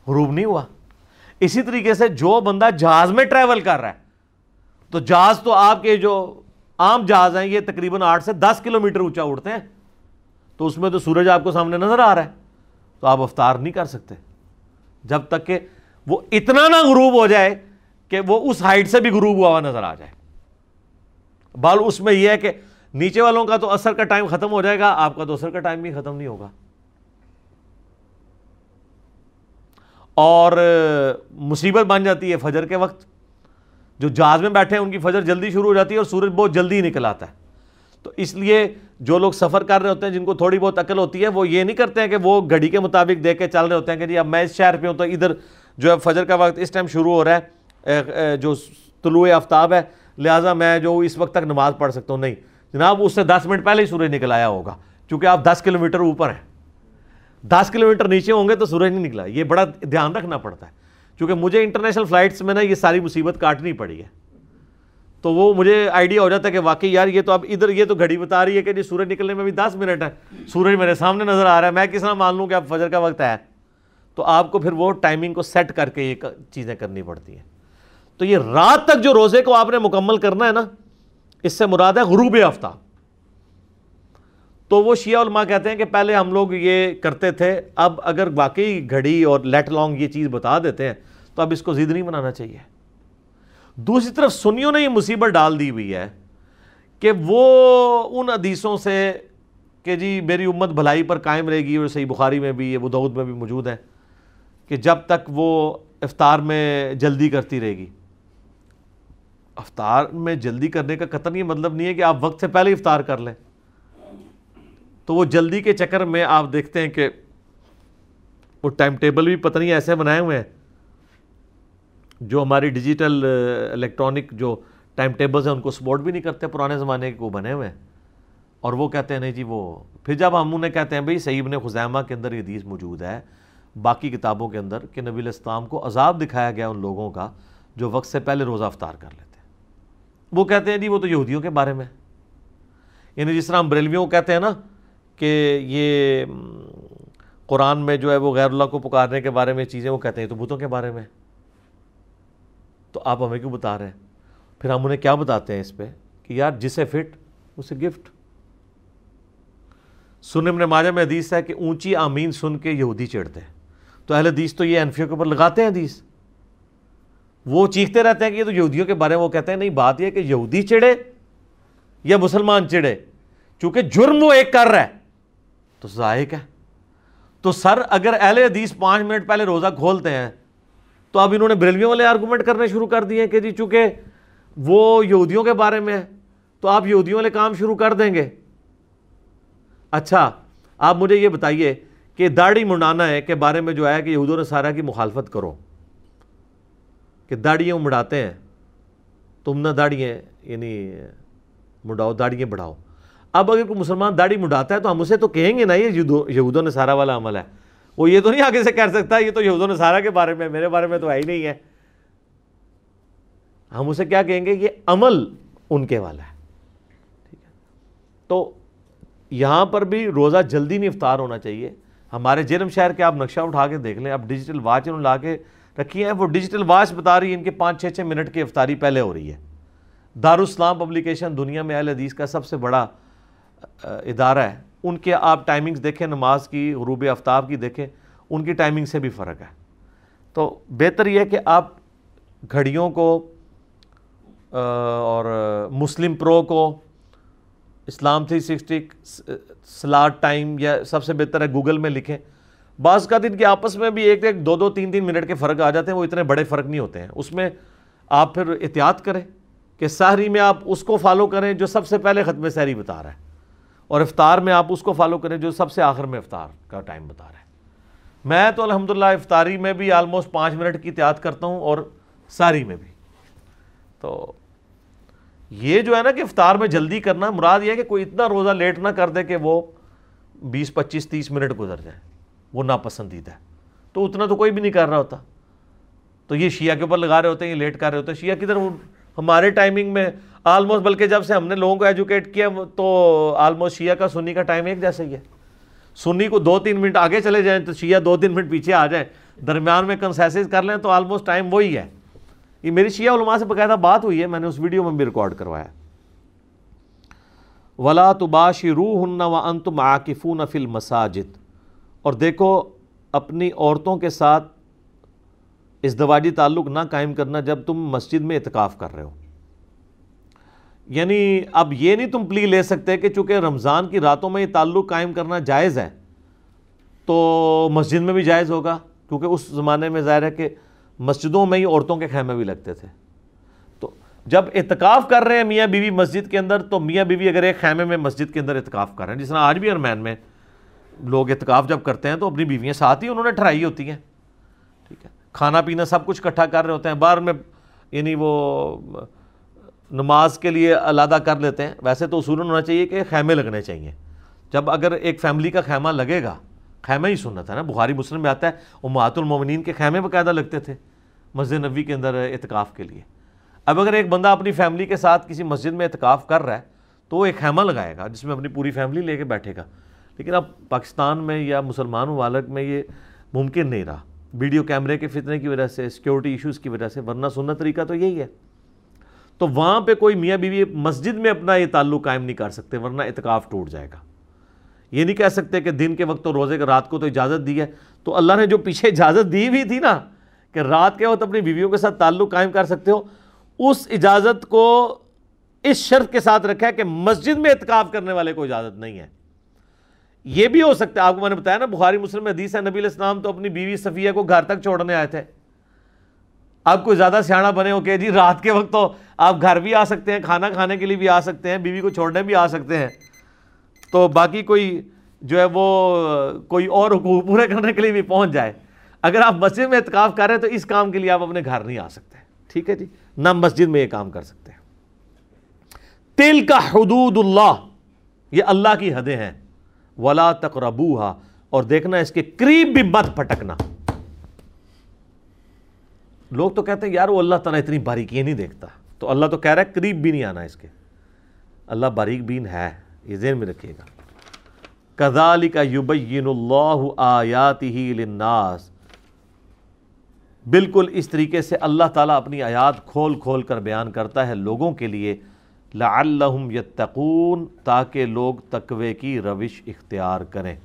غروب نہیں ہوا۔ اسی طریقے سے جو بندہ جہاز میں ٹریول کر رہا ہے تو جہاز تو آپ کے جو عام جہاز ہیں، یہ تقریباً آٹھ سے دس کلو میٹر اونچا اڑتے ہیں۔ تو اس میں تو سورج آپ کو سامنے نظر آ رہا ہے۔ تو آپ افطار نہیں کر سکتے۔ جب تک کہ وہ اتنا نہ غروب ہو جائے کہ وہ اس ہائٹ سے بھی غروب ہوا نظر آ جائے۔ بال اس میں یہ ہے کہ نیچے والوں کا تو اثر کا ٹائم ختم ہو جائے گا، آپ کا تو اثر کا ٹائم بھی ختم نہیں ہوگا۔ اور مصیبت بن جاتی ہے فجر کے وقت۔ جو جہاز میں بیٹھے ہیں، ان کی فجر جلدی شروع ہو جاتی ہے اور سورج بہت جلدی نکل آتا ہے۔ تو اس لیے جو لوگ سفر کر رہے ہوتے ہیں، جن کو تھوڑی بہت عقل ہوتی ہے، وہ یہ نہیں کرتے ہیں کہ وہ گھڑی کے مطابق دیکھ کے چل رہے ہوتے ہیں کہ جی اب میں اس شہر پہ ہوں تو ادھر جو ہے فجر کا وقت اس ٹائم شروع ہو رہا ہے۔ جو طلوع آفتاب ہے، لہٰذا میں جو اس وقت تک نماز پڑھ سکتا ہوں۔ نہیں، جناب، اس سے دس منٹ پہلے ہی سورج نکل آیا ہوگا کیونکہ آپ دس کلو میٹر اوپر ہیں۔ دس کلو میٹر نیچے ہوں گے تو سورج نہیں نکلا، یہ بڑا دھیان رکھنا پڑتا ہے۔ کیونکہ مجھے انٹرنیشنل فلائٹس میں نا یہ ساری مصیبت کاٹنی پڑی ہے۔ تو وہ مجھے آئیڈیا ہو جاتا ہے کہ واقعی یار یہ تو اب ادھر یہ تو گھڑی بتا رہی ہے کہ جی سورج نکلنے میں بھی دس منٹ ہے۔ سورج میرے سامنے نظر آ رہا ہے۔ میں کس طرح مان لوں کہ اب فجر کا وقت ہے۔ تو آپ کو پھر وہ ٹائمنگ کو سیٹ کر کے یہ چیزیں کرنی پڑتی ہیں۔ تو یہ رات تک جو روزے کو آپ نے مکمل کرنا ہے نا، اس سے مراد ہے غروب آفتاب تو وہ شیعہ علماء کہتے ہیں کہ پہلے ہم لوگ یہ کرتے تھے، اب اگر واقعی گھڑی اور لیٹ لانگ یہ چیز بتا دیتے ہیں، تو اب اس کو زید نہیں بنانا چاہیے۔ دوسری طرف سنیوں نے یہ مصیبت ڈال دی ہوئی ہے کہ وہ ان حدیثوں سے کہ جی میری امت بھلائی پر قائم رہے گی، اور صحیح بخاری میں بھی وہ دعود میں بھی موجود ہے کہ جب تک وہ افطار میں جلدی کرتی رہے گی۔ افطار میں جلدی کرنے کا قطن یہ مطلب نہیں ہے کہ آپ وقت سے پہلے افطار کر لیں۔ تو وہ جلدی کے چکر میں آپ دیکھتے ہیں کہ وہ ٹائم ٹیبل بھی پتہ نہیں ایسے بنائے ہوئے ہیں۔ جو ہماری ڈیجیٹل الیکٹرانک جو ٹائم ٹیبلز ہیں، ان کو سپورٹ بھی نہیں کرتے پرانے زمانے کے وہ بنے ہوئے ہیں۔ اور وہ کہتے ہیں، نہیں جی وہ پھر جب ہم انہیں کہتے ہیں، بھائی صحیح ابن خزیمہ کے اندر یہ حدیث موجود ہے، باقی کتابوں کے اندر، کہ نبی الاسلام کو عذاب دکھایا گیا ان لوگوں کا جو وقت سے پہلے روزہ افطار کر لیتے ہیں۔ وہ کہتے ہیں جی وہ تو یہودیوں کے بارے میں یعنی جس طرح ہم بریلویوں کو کہتے ہیں نا کہ یہ قرآن میں جو ہے وہ غیر اللہ کو پکارنے کے بارے میں چیزیں وہ کہتے ہیں، تو بتوں کے بارے میں؟ تو آپ ہمیں کیوں بتا رہے ہیں؟ پھر ہم انہیں کیا بتاتے ہیں اس پہ؟ کہ یار جسے فٹ، اسے گفٹ۔ سن ابن ماجہ میں حدیث ہے کہ اونچی آمین سن کے یہودی چڑھتے ہیں۔ تو اہل حدیث تو یہ انفیوں کے اوپر لگاتے ہیں حدیث۔ وہ چیختے رہتے ہیں کہ یہ تو یہودیوں کے بارے میں وہ کہتے ہیں، نہیں، بات یہ کہ یہودی چڑھے یا مسلمان چڑھے۔ چونکہ جرم وہ ایک کر رہا ہے۔ تو ذائق ہے۔ تو سر، اگر اہل حدیث پانچ منٹ پہلے روزہ کھولتے ہیں، تو اب انہوں نے بریلویوں والے آرگومنٹ کرنے شروع کر دیے کہ جی چونکہ وہ یہودیوں کے بارے میں ہے، تو آپ یہودیوں والے کام شروع کر دیں گے۔ اچھا آپ مجھے یہ بتائیے کہ داڑھی منڈانا ہے کے بارے میں جو ہے کہ یہود و سارا کی مخالفت کرو۔ کہ داڑیاں مڑاتے ہیں، تم نہ داڑیاں یعنی مڈاؤ داڑیاں بڑھاؤ۔ اب اگر کوئی مسلمان داڑھی مڈاتا ہے تو ہم اسے تو کہیں گے نا، یہ یہود و نصارہ والا عمل ہے۔ وہ یہ تو نہیں آگے سے کر سکتا، یہ تو یہود و نصارہ کے بارے میں، میرے بارے میں تو ہے ہی نہیں ہے۔ ہم اسے کیا کہیں گے؟ یہ عمل ان کے والا ہے۔ ٹھیک ہے۔ تو یہاں پر بھی روزہ جلدی نہیں افطار ہونا چاہیے۔ ہمارے جرم شہر کے آپ نقشہ اٹھا کے دیکھ لیں۔ اب ڈیجیٹل واچ انہوں لا کے رکھی ہیں۔ وہ ڈیجیٹل واچ بتا رہی ہے ان کے پانچ چھ چھ منٹ کی افطاری پہلے ہو رہی ہے۔ دارالاسلام پبلیکیشن دنیا میں اہل حدیث کا سب سے بڑا ادارہ ہے، ان کے آپ ٹائمنگز دیکھیں، نماز کی، غروب آفتاب کی دیکھیں، ان کی ٹائمنگ سے بھی فرق ہے۔ تو بہتر یہ کہ آپ گھڑیوں کو اور مسلم پرو کو، اسلام تھری سکسٹی سلاٹ ٹائم یا سب سے بہتر ہے گوگل میں لکھیں۔ بعض کا دن کے آپس میں بھی ایک ایک دو دو تین تین منٹ کے فرق آ جاتے ہیں، وہ اتنے بڑے فرق نہیں ہوتے ہیں۔ اس میں آپ پھر احتیاط کریں کہ سحری میں آپ اس کو فالو کریں جو سب سے پہلے ختم سحری بتا رہا ہے۔ اور افطار میں آپ اس کو فالو کریں جو سب سے آخر میں افطار کا ٹائم بتا رہا ہے میں تو الحمدللہ افطاری میں بھی آلموسٹ پانچ منٹ کی احتیاط کرتا ہوں اور ساری میں بھی۔ تو یہ جو ہے نا کہ افطار میں جلدی کرنا، مراد یہ ہے کہ کوئی اتنا روزہ لیٹ نہ کر دے کہ وہ بیس، پچیس، تیس منٹ گزر جائے۔ وہ ناپسندیدہ ہے۔ تو اتنا تو کوئی بھی نہیں کر رہا ہوتا۔ تو یہ شیعہ کے اوپر لگا رہے ہوتے ہیں، یہ لیٹ کر رہے ہوتے ہیں۔ شیعہ کدھر؟ ہمارے ٹائمنگ میں آلموسٹ بلکہ جب سے ہم نے لوگوں کو ایجوکیٹ کیا، تو آلموسٹ شیعہ کا سنی کا ٹائم ایک جیسا ہی ہے۔ سنی کو دو تین منٹ آگے چلے جائیں تو شیعہ دو تین منٹ پیچھے آ جائیں۔ درمیان میں کنسیسز کر لیں تو آلموسٹ ٹائم وہی ہے۔ یہ میری شیعہ علماء سے باقاعدہ بات ہوئی ہے، میں نے اس ویڈیو میں بھی ریکارڈ کروایا۔ ولا تباشی روح ہن و ان تم فل مساجد اور دیکھو، اپنی عورتوں کے ساتھ اس دواجی تعلق نہ قائم کرنا جب تم مسجد میں اعتکاف کر رہے ہو۔ یعنی اب یہ نہیں تم پلی لے سکتے کہ چونکہ رمضان کی راتوں میں یہ تعلق قائم کرنا جائز ہے، تو مسجد میں بھی جائز ہوگا، کیونکہ اس زمانے میں ظاہر ہے کہ مسجدوں میں ہی عورتوں کے خیمے بھی لگتے تھے۔ تو جب اعتکاف کر رہے ہیں میاں بیوی مسجد کے اندر، تو میاں بیوی اگر ایک خیمے میں مسجد کے اندر اعتکاف کر رہے ہیں، جس طرح آج بھی ارمین میں لوگ اعتکاف جب کرتے ہیں تو اپنی بیویاں ساتھ ہی انہوں نے ٹھہرائی ہوتی ہیں۔ ٹھیک ہے، کھانا پینا سب کچھ اکٹھا کر رہے ہوتے ہیں، باہر میں یعنی وہ نماز کے لیے علادہ کر لیتے ہیں، ویسے تو اصول ہونا چاہیے کہ خیمے لگنے چاہیے۔ جب اگر ایک فیملی کا خیمہ لگے گا، خیمہ ہی سنت ہے نا۔ بخاری مسلم میں آتا ہے وہ المومنین کے خیمے باقاعدہ لگتے تھے مسجد نبی کے اندر اعتکاف کے لیے۔ اب اگر ایک بندہ اپنی فیملی کے ساتھ کسی مسجد میں اعتکاف کر رہا ہے، تو وہ ایک خیمہ لگائے گا، جس میں اپنی پوری فیملی لے کے بیٹھے گا۔ لیکن اب پاکستان میں یا مسلمان ممالک میں یہ ممکن نہیں رہا۔ ویڈیو کیمرے کے فتنے کی وجہ سے سیکیورٹی ایشوز کی وجہ سے، ورنہ سننا طریقہ تو یہی ہے۔ تو وہاں پہ کوئی میاں بیوی مسجد میں اپنا یہ تعلق قائم نہیں کر سکتے، ورنہ اعتکاف ٹوٹ جائے گا۔ یہ نہیں کہہ سکتے کہ دن کے وقت تو روزے کے رات کو تو اجازت دی ہے۔ تو اللہ نے جو پیچھے اجازت دی ہوئی تھی نا، کہ رات کے وقت اپنی بیویوں کے ساتھ تعلق قائم کر سکتے ہو، اس اجازت کو اس شرط کے ساتھ رکھا ہے کہ مسجد میں اعتکاف کرنے والے کو اجازت نہیں ہے۔ یہ بھی ہو سکتا ہے، آپ کو میں نے بتایا نا، بخاری مسلم حدیث ہے، نبی الاسلام تو اپنی بیوی صفیہ کو گھر تک چھوڑنے آئے تھے۔ آپ کوئی زیادہ سیاح بنے ہو کہ جی رات کے وقت تو آپ گھر بھی آ سکتے ہیں، کھانا کھانے کے لیے بھی آ سکتے ہیں، بیوی کو چھوڑنے بھی آ سکتے ہیں۔ تو باقی کوئی جو ہے وہ کوئی اور حقوق پورے کرنے کے لیے بھی پہنچ جائے۔ اگر آپ مسجد میں اعتکاف کر رہے ہیں تو اس کام کے لیے آپ اپنے گھر نہیں آ سکتے۔ ٹھیک ہے جی؟ نہ مسجد میں یہ کام کر سکتے ہیں۔ تل کا حدود اللہ، یہ اللہ کی حدیں ہیں۔ ولا تقربوہا اور دیکھنا اس کے قریب بھی مت پھٹکنا۔ لوگ تو کہتے ہیں، یار، وہ اللہ تعالیٰ اتنی باریکی نہیں دیکھتا۔ تو اللہ تو کہہ رہا ہے، قریب بھی نہیں آنا اس کے۔ اللہ باریک بین ہے، یہ ذہن میں رکھیے گا۔ کدالی کا یبین اللہ آیات ہی لناس بالکل اس طریقے سے اللہ تعالیٰ اپنی آیات کھول کھول کر بیان کرتا ہے لوگوں کے لیے۔ لعلہم یتقون، تاکہ لوگ تقوی کی روش اختیار کریں۔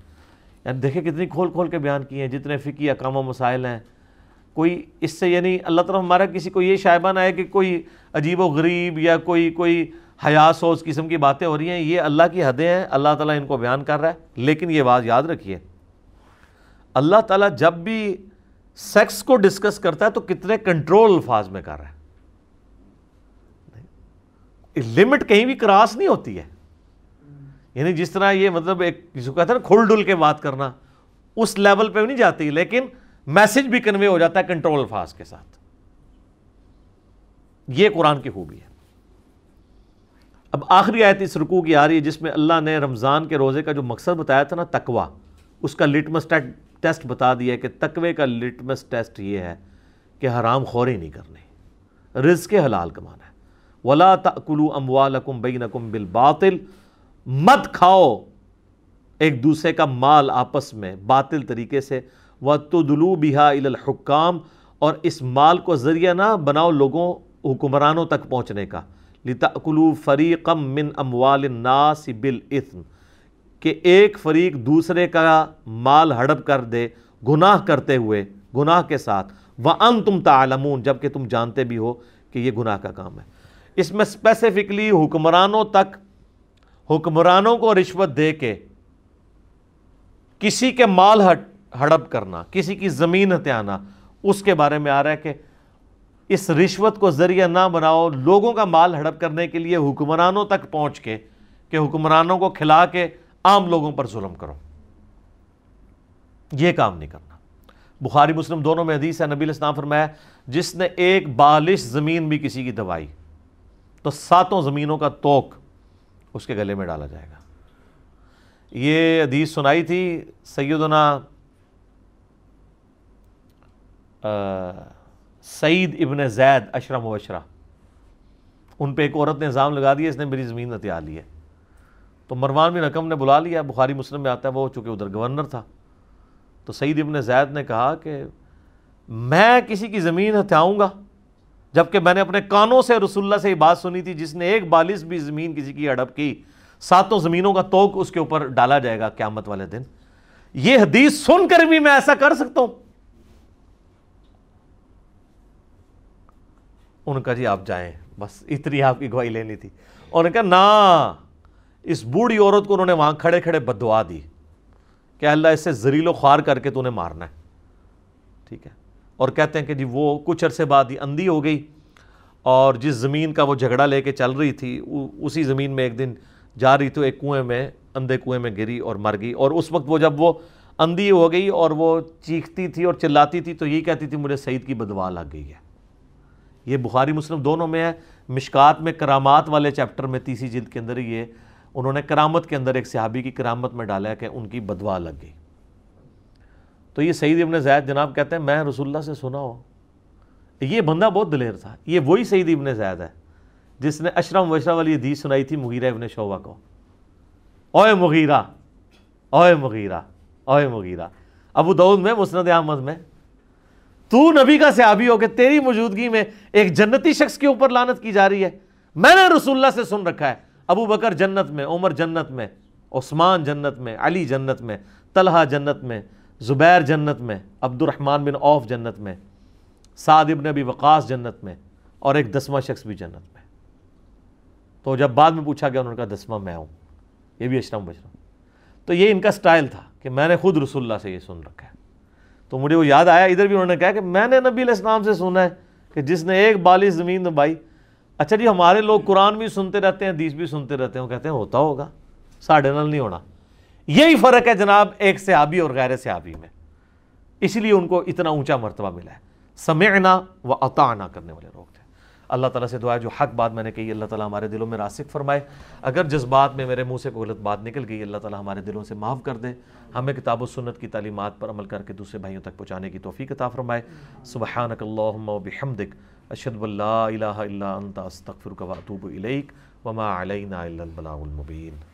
یعنی دیکھیں کتنی کھول کھول کے بیان کیے ہیں، جتنے فقی اقام و مسائل ہیں۔ کوئی اس سے یعنی اللہ تعالیٰ ہمارا کسی کو یہ شائبہ نہ ہے کہ کوئی عجیب و غریب یا کوئی کوئی حیاس اس قسم کی باتیں ہو رہی ہیں، یہ اللہ کی حدیں ہیں، اللہ تعالیٰ ان کو بیان کر رہا ہے، لیکن یہ بات یاد رکھیے، اللہ تعالیٰ جب بھی سیکس کو ڈسکس کرتا ہے تو کتنے کنٹرول الفاظ میں کر رہا ہے۔ لمٹ کہیں بھی کراس نہیں ہوتی ہے۔ یعنی جس طرح یہ مطلب ایک جس کو کہتا ہے نا کھل ڈل کے بات کرنا، اس لیول پہ بھی نہیں جاتی، لیکن میسج بھی کنوے ہو جاتا ہے کنٹرول الفاظ کے ساتھ۔ یہ قرآن کی خوبی ہے۔ اب آخری آیت اس رکوع کی آ رہی ہے جس میں اللہ نے رمضان کے روزے کا جو مقصد بتایا تھا نا تقوا اس کا لٹمس ٹیسٹ بتا دیا کہ تقوے کا لٹمس ٹیسٹ یہ ہے کہ حرام خوری نہیں کرنے رزق حلال کمانا ہے۔ ولا تلو اموالکم بینکم بالباطل، مت کھاؤ ایک دوسرے کا مال آپس میں باطل طریقے سے وہ تو دلو بہا الحکام اور اس مال کو ذریعہ نہ بناؤ لوگوں، حکمرانوں تک پہنچنے کا۔ لتأکلو فریقم من اموال الناس بالاسم کہ ایک فریق دوسرے کا مال ہڑپ کر دے، گناہ کرتے ہوئے، گناہ کے ساتھ۔ وَأَنْتُمْ تَعْلَمُونَ جبکہ تم جانتے بھی ہو کہ یہ گناہ کا کام ہے۔ اس میں اسپیسیفکلی حکمرانوں تک، حکمرانوں کو رشوت دے کے کسی کے مال ہٹ ہڑپ کرنا، کسی کی زمین ہتھیانا اس کے بارے میں آ رہا ہے کہ اس رشوت کو ذریعہ نہ بناؤ، لوگوں کا مال ہڑپ کرنے کے لیے حکمرانوں تک پہنچ کے، کہ حکمرانوں کو کھلا کے عام لوگوں پر ظلم کرو۔ یہ کام نہیں کرنا۔ بخاری، مسلم دونوں میں حدیث ہے، نبی الاسلام فرمایا، جس نے ایک بالش زمین بھی کسی کی دوائی تو ساتوں زمینوں کا توک اس کے گلے میں ڈالا جائے گا۔ یہ حدیث سنائی تھی سیدنا سعید ابن زید اشرم و اشرا ان پہ ایک عورت نے نظام لگا دیا، اس نے میری زمین ہتھیار لی ہے۔ تو مروان بن رقم نے بلا لیا، بخاری مسلم میں آتا ہے، وہ چونکہ ادھر گورنر تھا۔ تو سعید ابن زید نے کہا کہ میں کسی کی زمین ہتھیاؤں گا، جبکہ میں نے اپنے کانوں سے رسول اللہ سے یہ بات سنی تھی، جس نے ایک بالس بھی زمین کسی کی اڑپ کی، ساتوں زمینوں کا توک اس کے اوپر ڈالا جائے گا قیامت والے دن۔ یہ حدیث سن کر بھی میں ایسا کر سکتا ہوں۔ ان کا جی آپ جائیں۔ بس اتنی آپ کی گواہی لینی تھی۔ اور نے کہا نا، اس بوڑھی عورت کو انہوں نے وہاں کھڑے کھڑے بدعا دی کہ اللہ اس سے زریل و خوار کر کے تو انہیں مارنا ہے۔ ٹھیک ہے۔ اور کہتے ہیں کہ جی وہ کچھ عرصے بعد ہی اندھی ہو گئی اور جس زمین کا وہ جھگڑا لے کے چل رہی تھی اسی زمین میں ایک دن جا رہی تو ایک کنویں میں، اندھے کنویں میں گری اور مر گئی۔ اور اس وقت وہ جب وہ اندھی ہو گئی اور وہ چیختی تھی اور چلاتی تھی تو یہ کہتی تھی مجھے سعید کی بدوا لگ گئی ہے۔ یہ بخاری مسلم دونوں میں ہے، مشکات میں کرامات والے چیپٹر میں تیسری جلد کے اندر یہ انہوں نے کرامت کے اندر ایک صحابی کی کرامت میں ڈالا ہے کہ ان کی بدوا لگ گئی۔ تو یہ سعید ابن زید جناب کہتے ہیں، میں رسول اللہ سے سنا ہو یہ بندہ بہت دلیر تھا۔ یہ وہی سعید ابن زید ہے جس نے اشرم وشرم والی حدیث سنائی تھی مغیرہ ابن شعبہ کو۔ اوے مغیرہ اوے مغیرہ اوے مغیرہ۔ ابو دعود میں، مسند احمد میں۔ تو نبی کا صحابی ہو کہ تیری موجودگی میں ایک جنتی شخص کے اوپر لانت کی جا رہی ہے۔ میں نے رسول اللہ سے سن رکھا ہے۔ ابو بکر جنت میں، عمر جنت میں، عثمان جنت میں، علی جنت میں، طلحہ جنت میں، زبیر جنت میں عبد الرحمن بن عوف جنت میں، سعد ابن ابی وقاص جنت میں اور ایک دسواں شخص بھی جنت میں۔ تو جب بعد میں پوچھا گیا، انہوں نے کہا، دسواں میں ہوں۔ یہ بھی اشرم بشرم۔ تو یہ ان کا سٹائل تھا کہ میں نے خود رسول اللہ سے یہ سن رکھا ہے۔ تو مجھے وہ یاد آیا، ادھر بھی انہوں نے کہا کہ میں نے نبی علیہ السلام سے سنا ہے کہ جس نے ایک بالی زمین دبائی اچھا جی ہمارے لوگ قرآن بھی سنتے رہتے ہیں، حدیث بھی سنتے رہتے ہیں، وہ کہتے ہیں ہوتا ہوگا ساڑھے نل نہیں ہونا۔ یہی فرق ہے جناب ایک صحابی اور غیر صحابی میں۔ اسی لیے ان کو اتنا اونچا مرتبہ ملا ہے۔ سمعنا و اطعنا کرنے والے لوگ تھے۔ اللہ تعالیٰ سے دعا ہے، جو حق بات میں نے کہی، اللہ تعالیٰ ہمارے دلوں میں راسک فرمائے۔ اگر جذبات میں میرے منہ سے کوئی غلط بات نکل گئی، اللہ تعالیٰ ہمارے دلوں سے معاف کر دے۔ ہمیں کتاب و سنت کی تعلیمات پر عمل کر کے دوسرے بھائیوں تک پہنچانے کی توفیق عطا فرمائے۔ سبحانک اللہم و بحمدک، اشہد لا الہ الا انت، استغفرک و اتوب الیک، وما علینا الا البلاغ المبین۔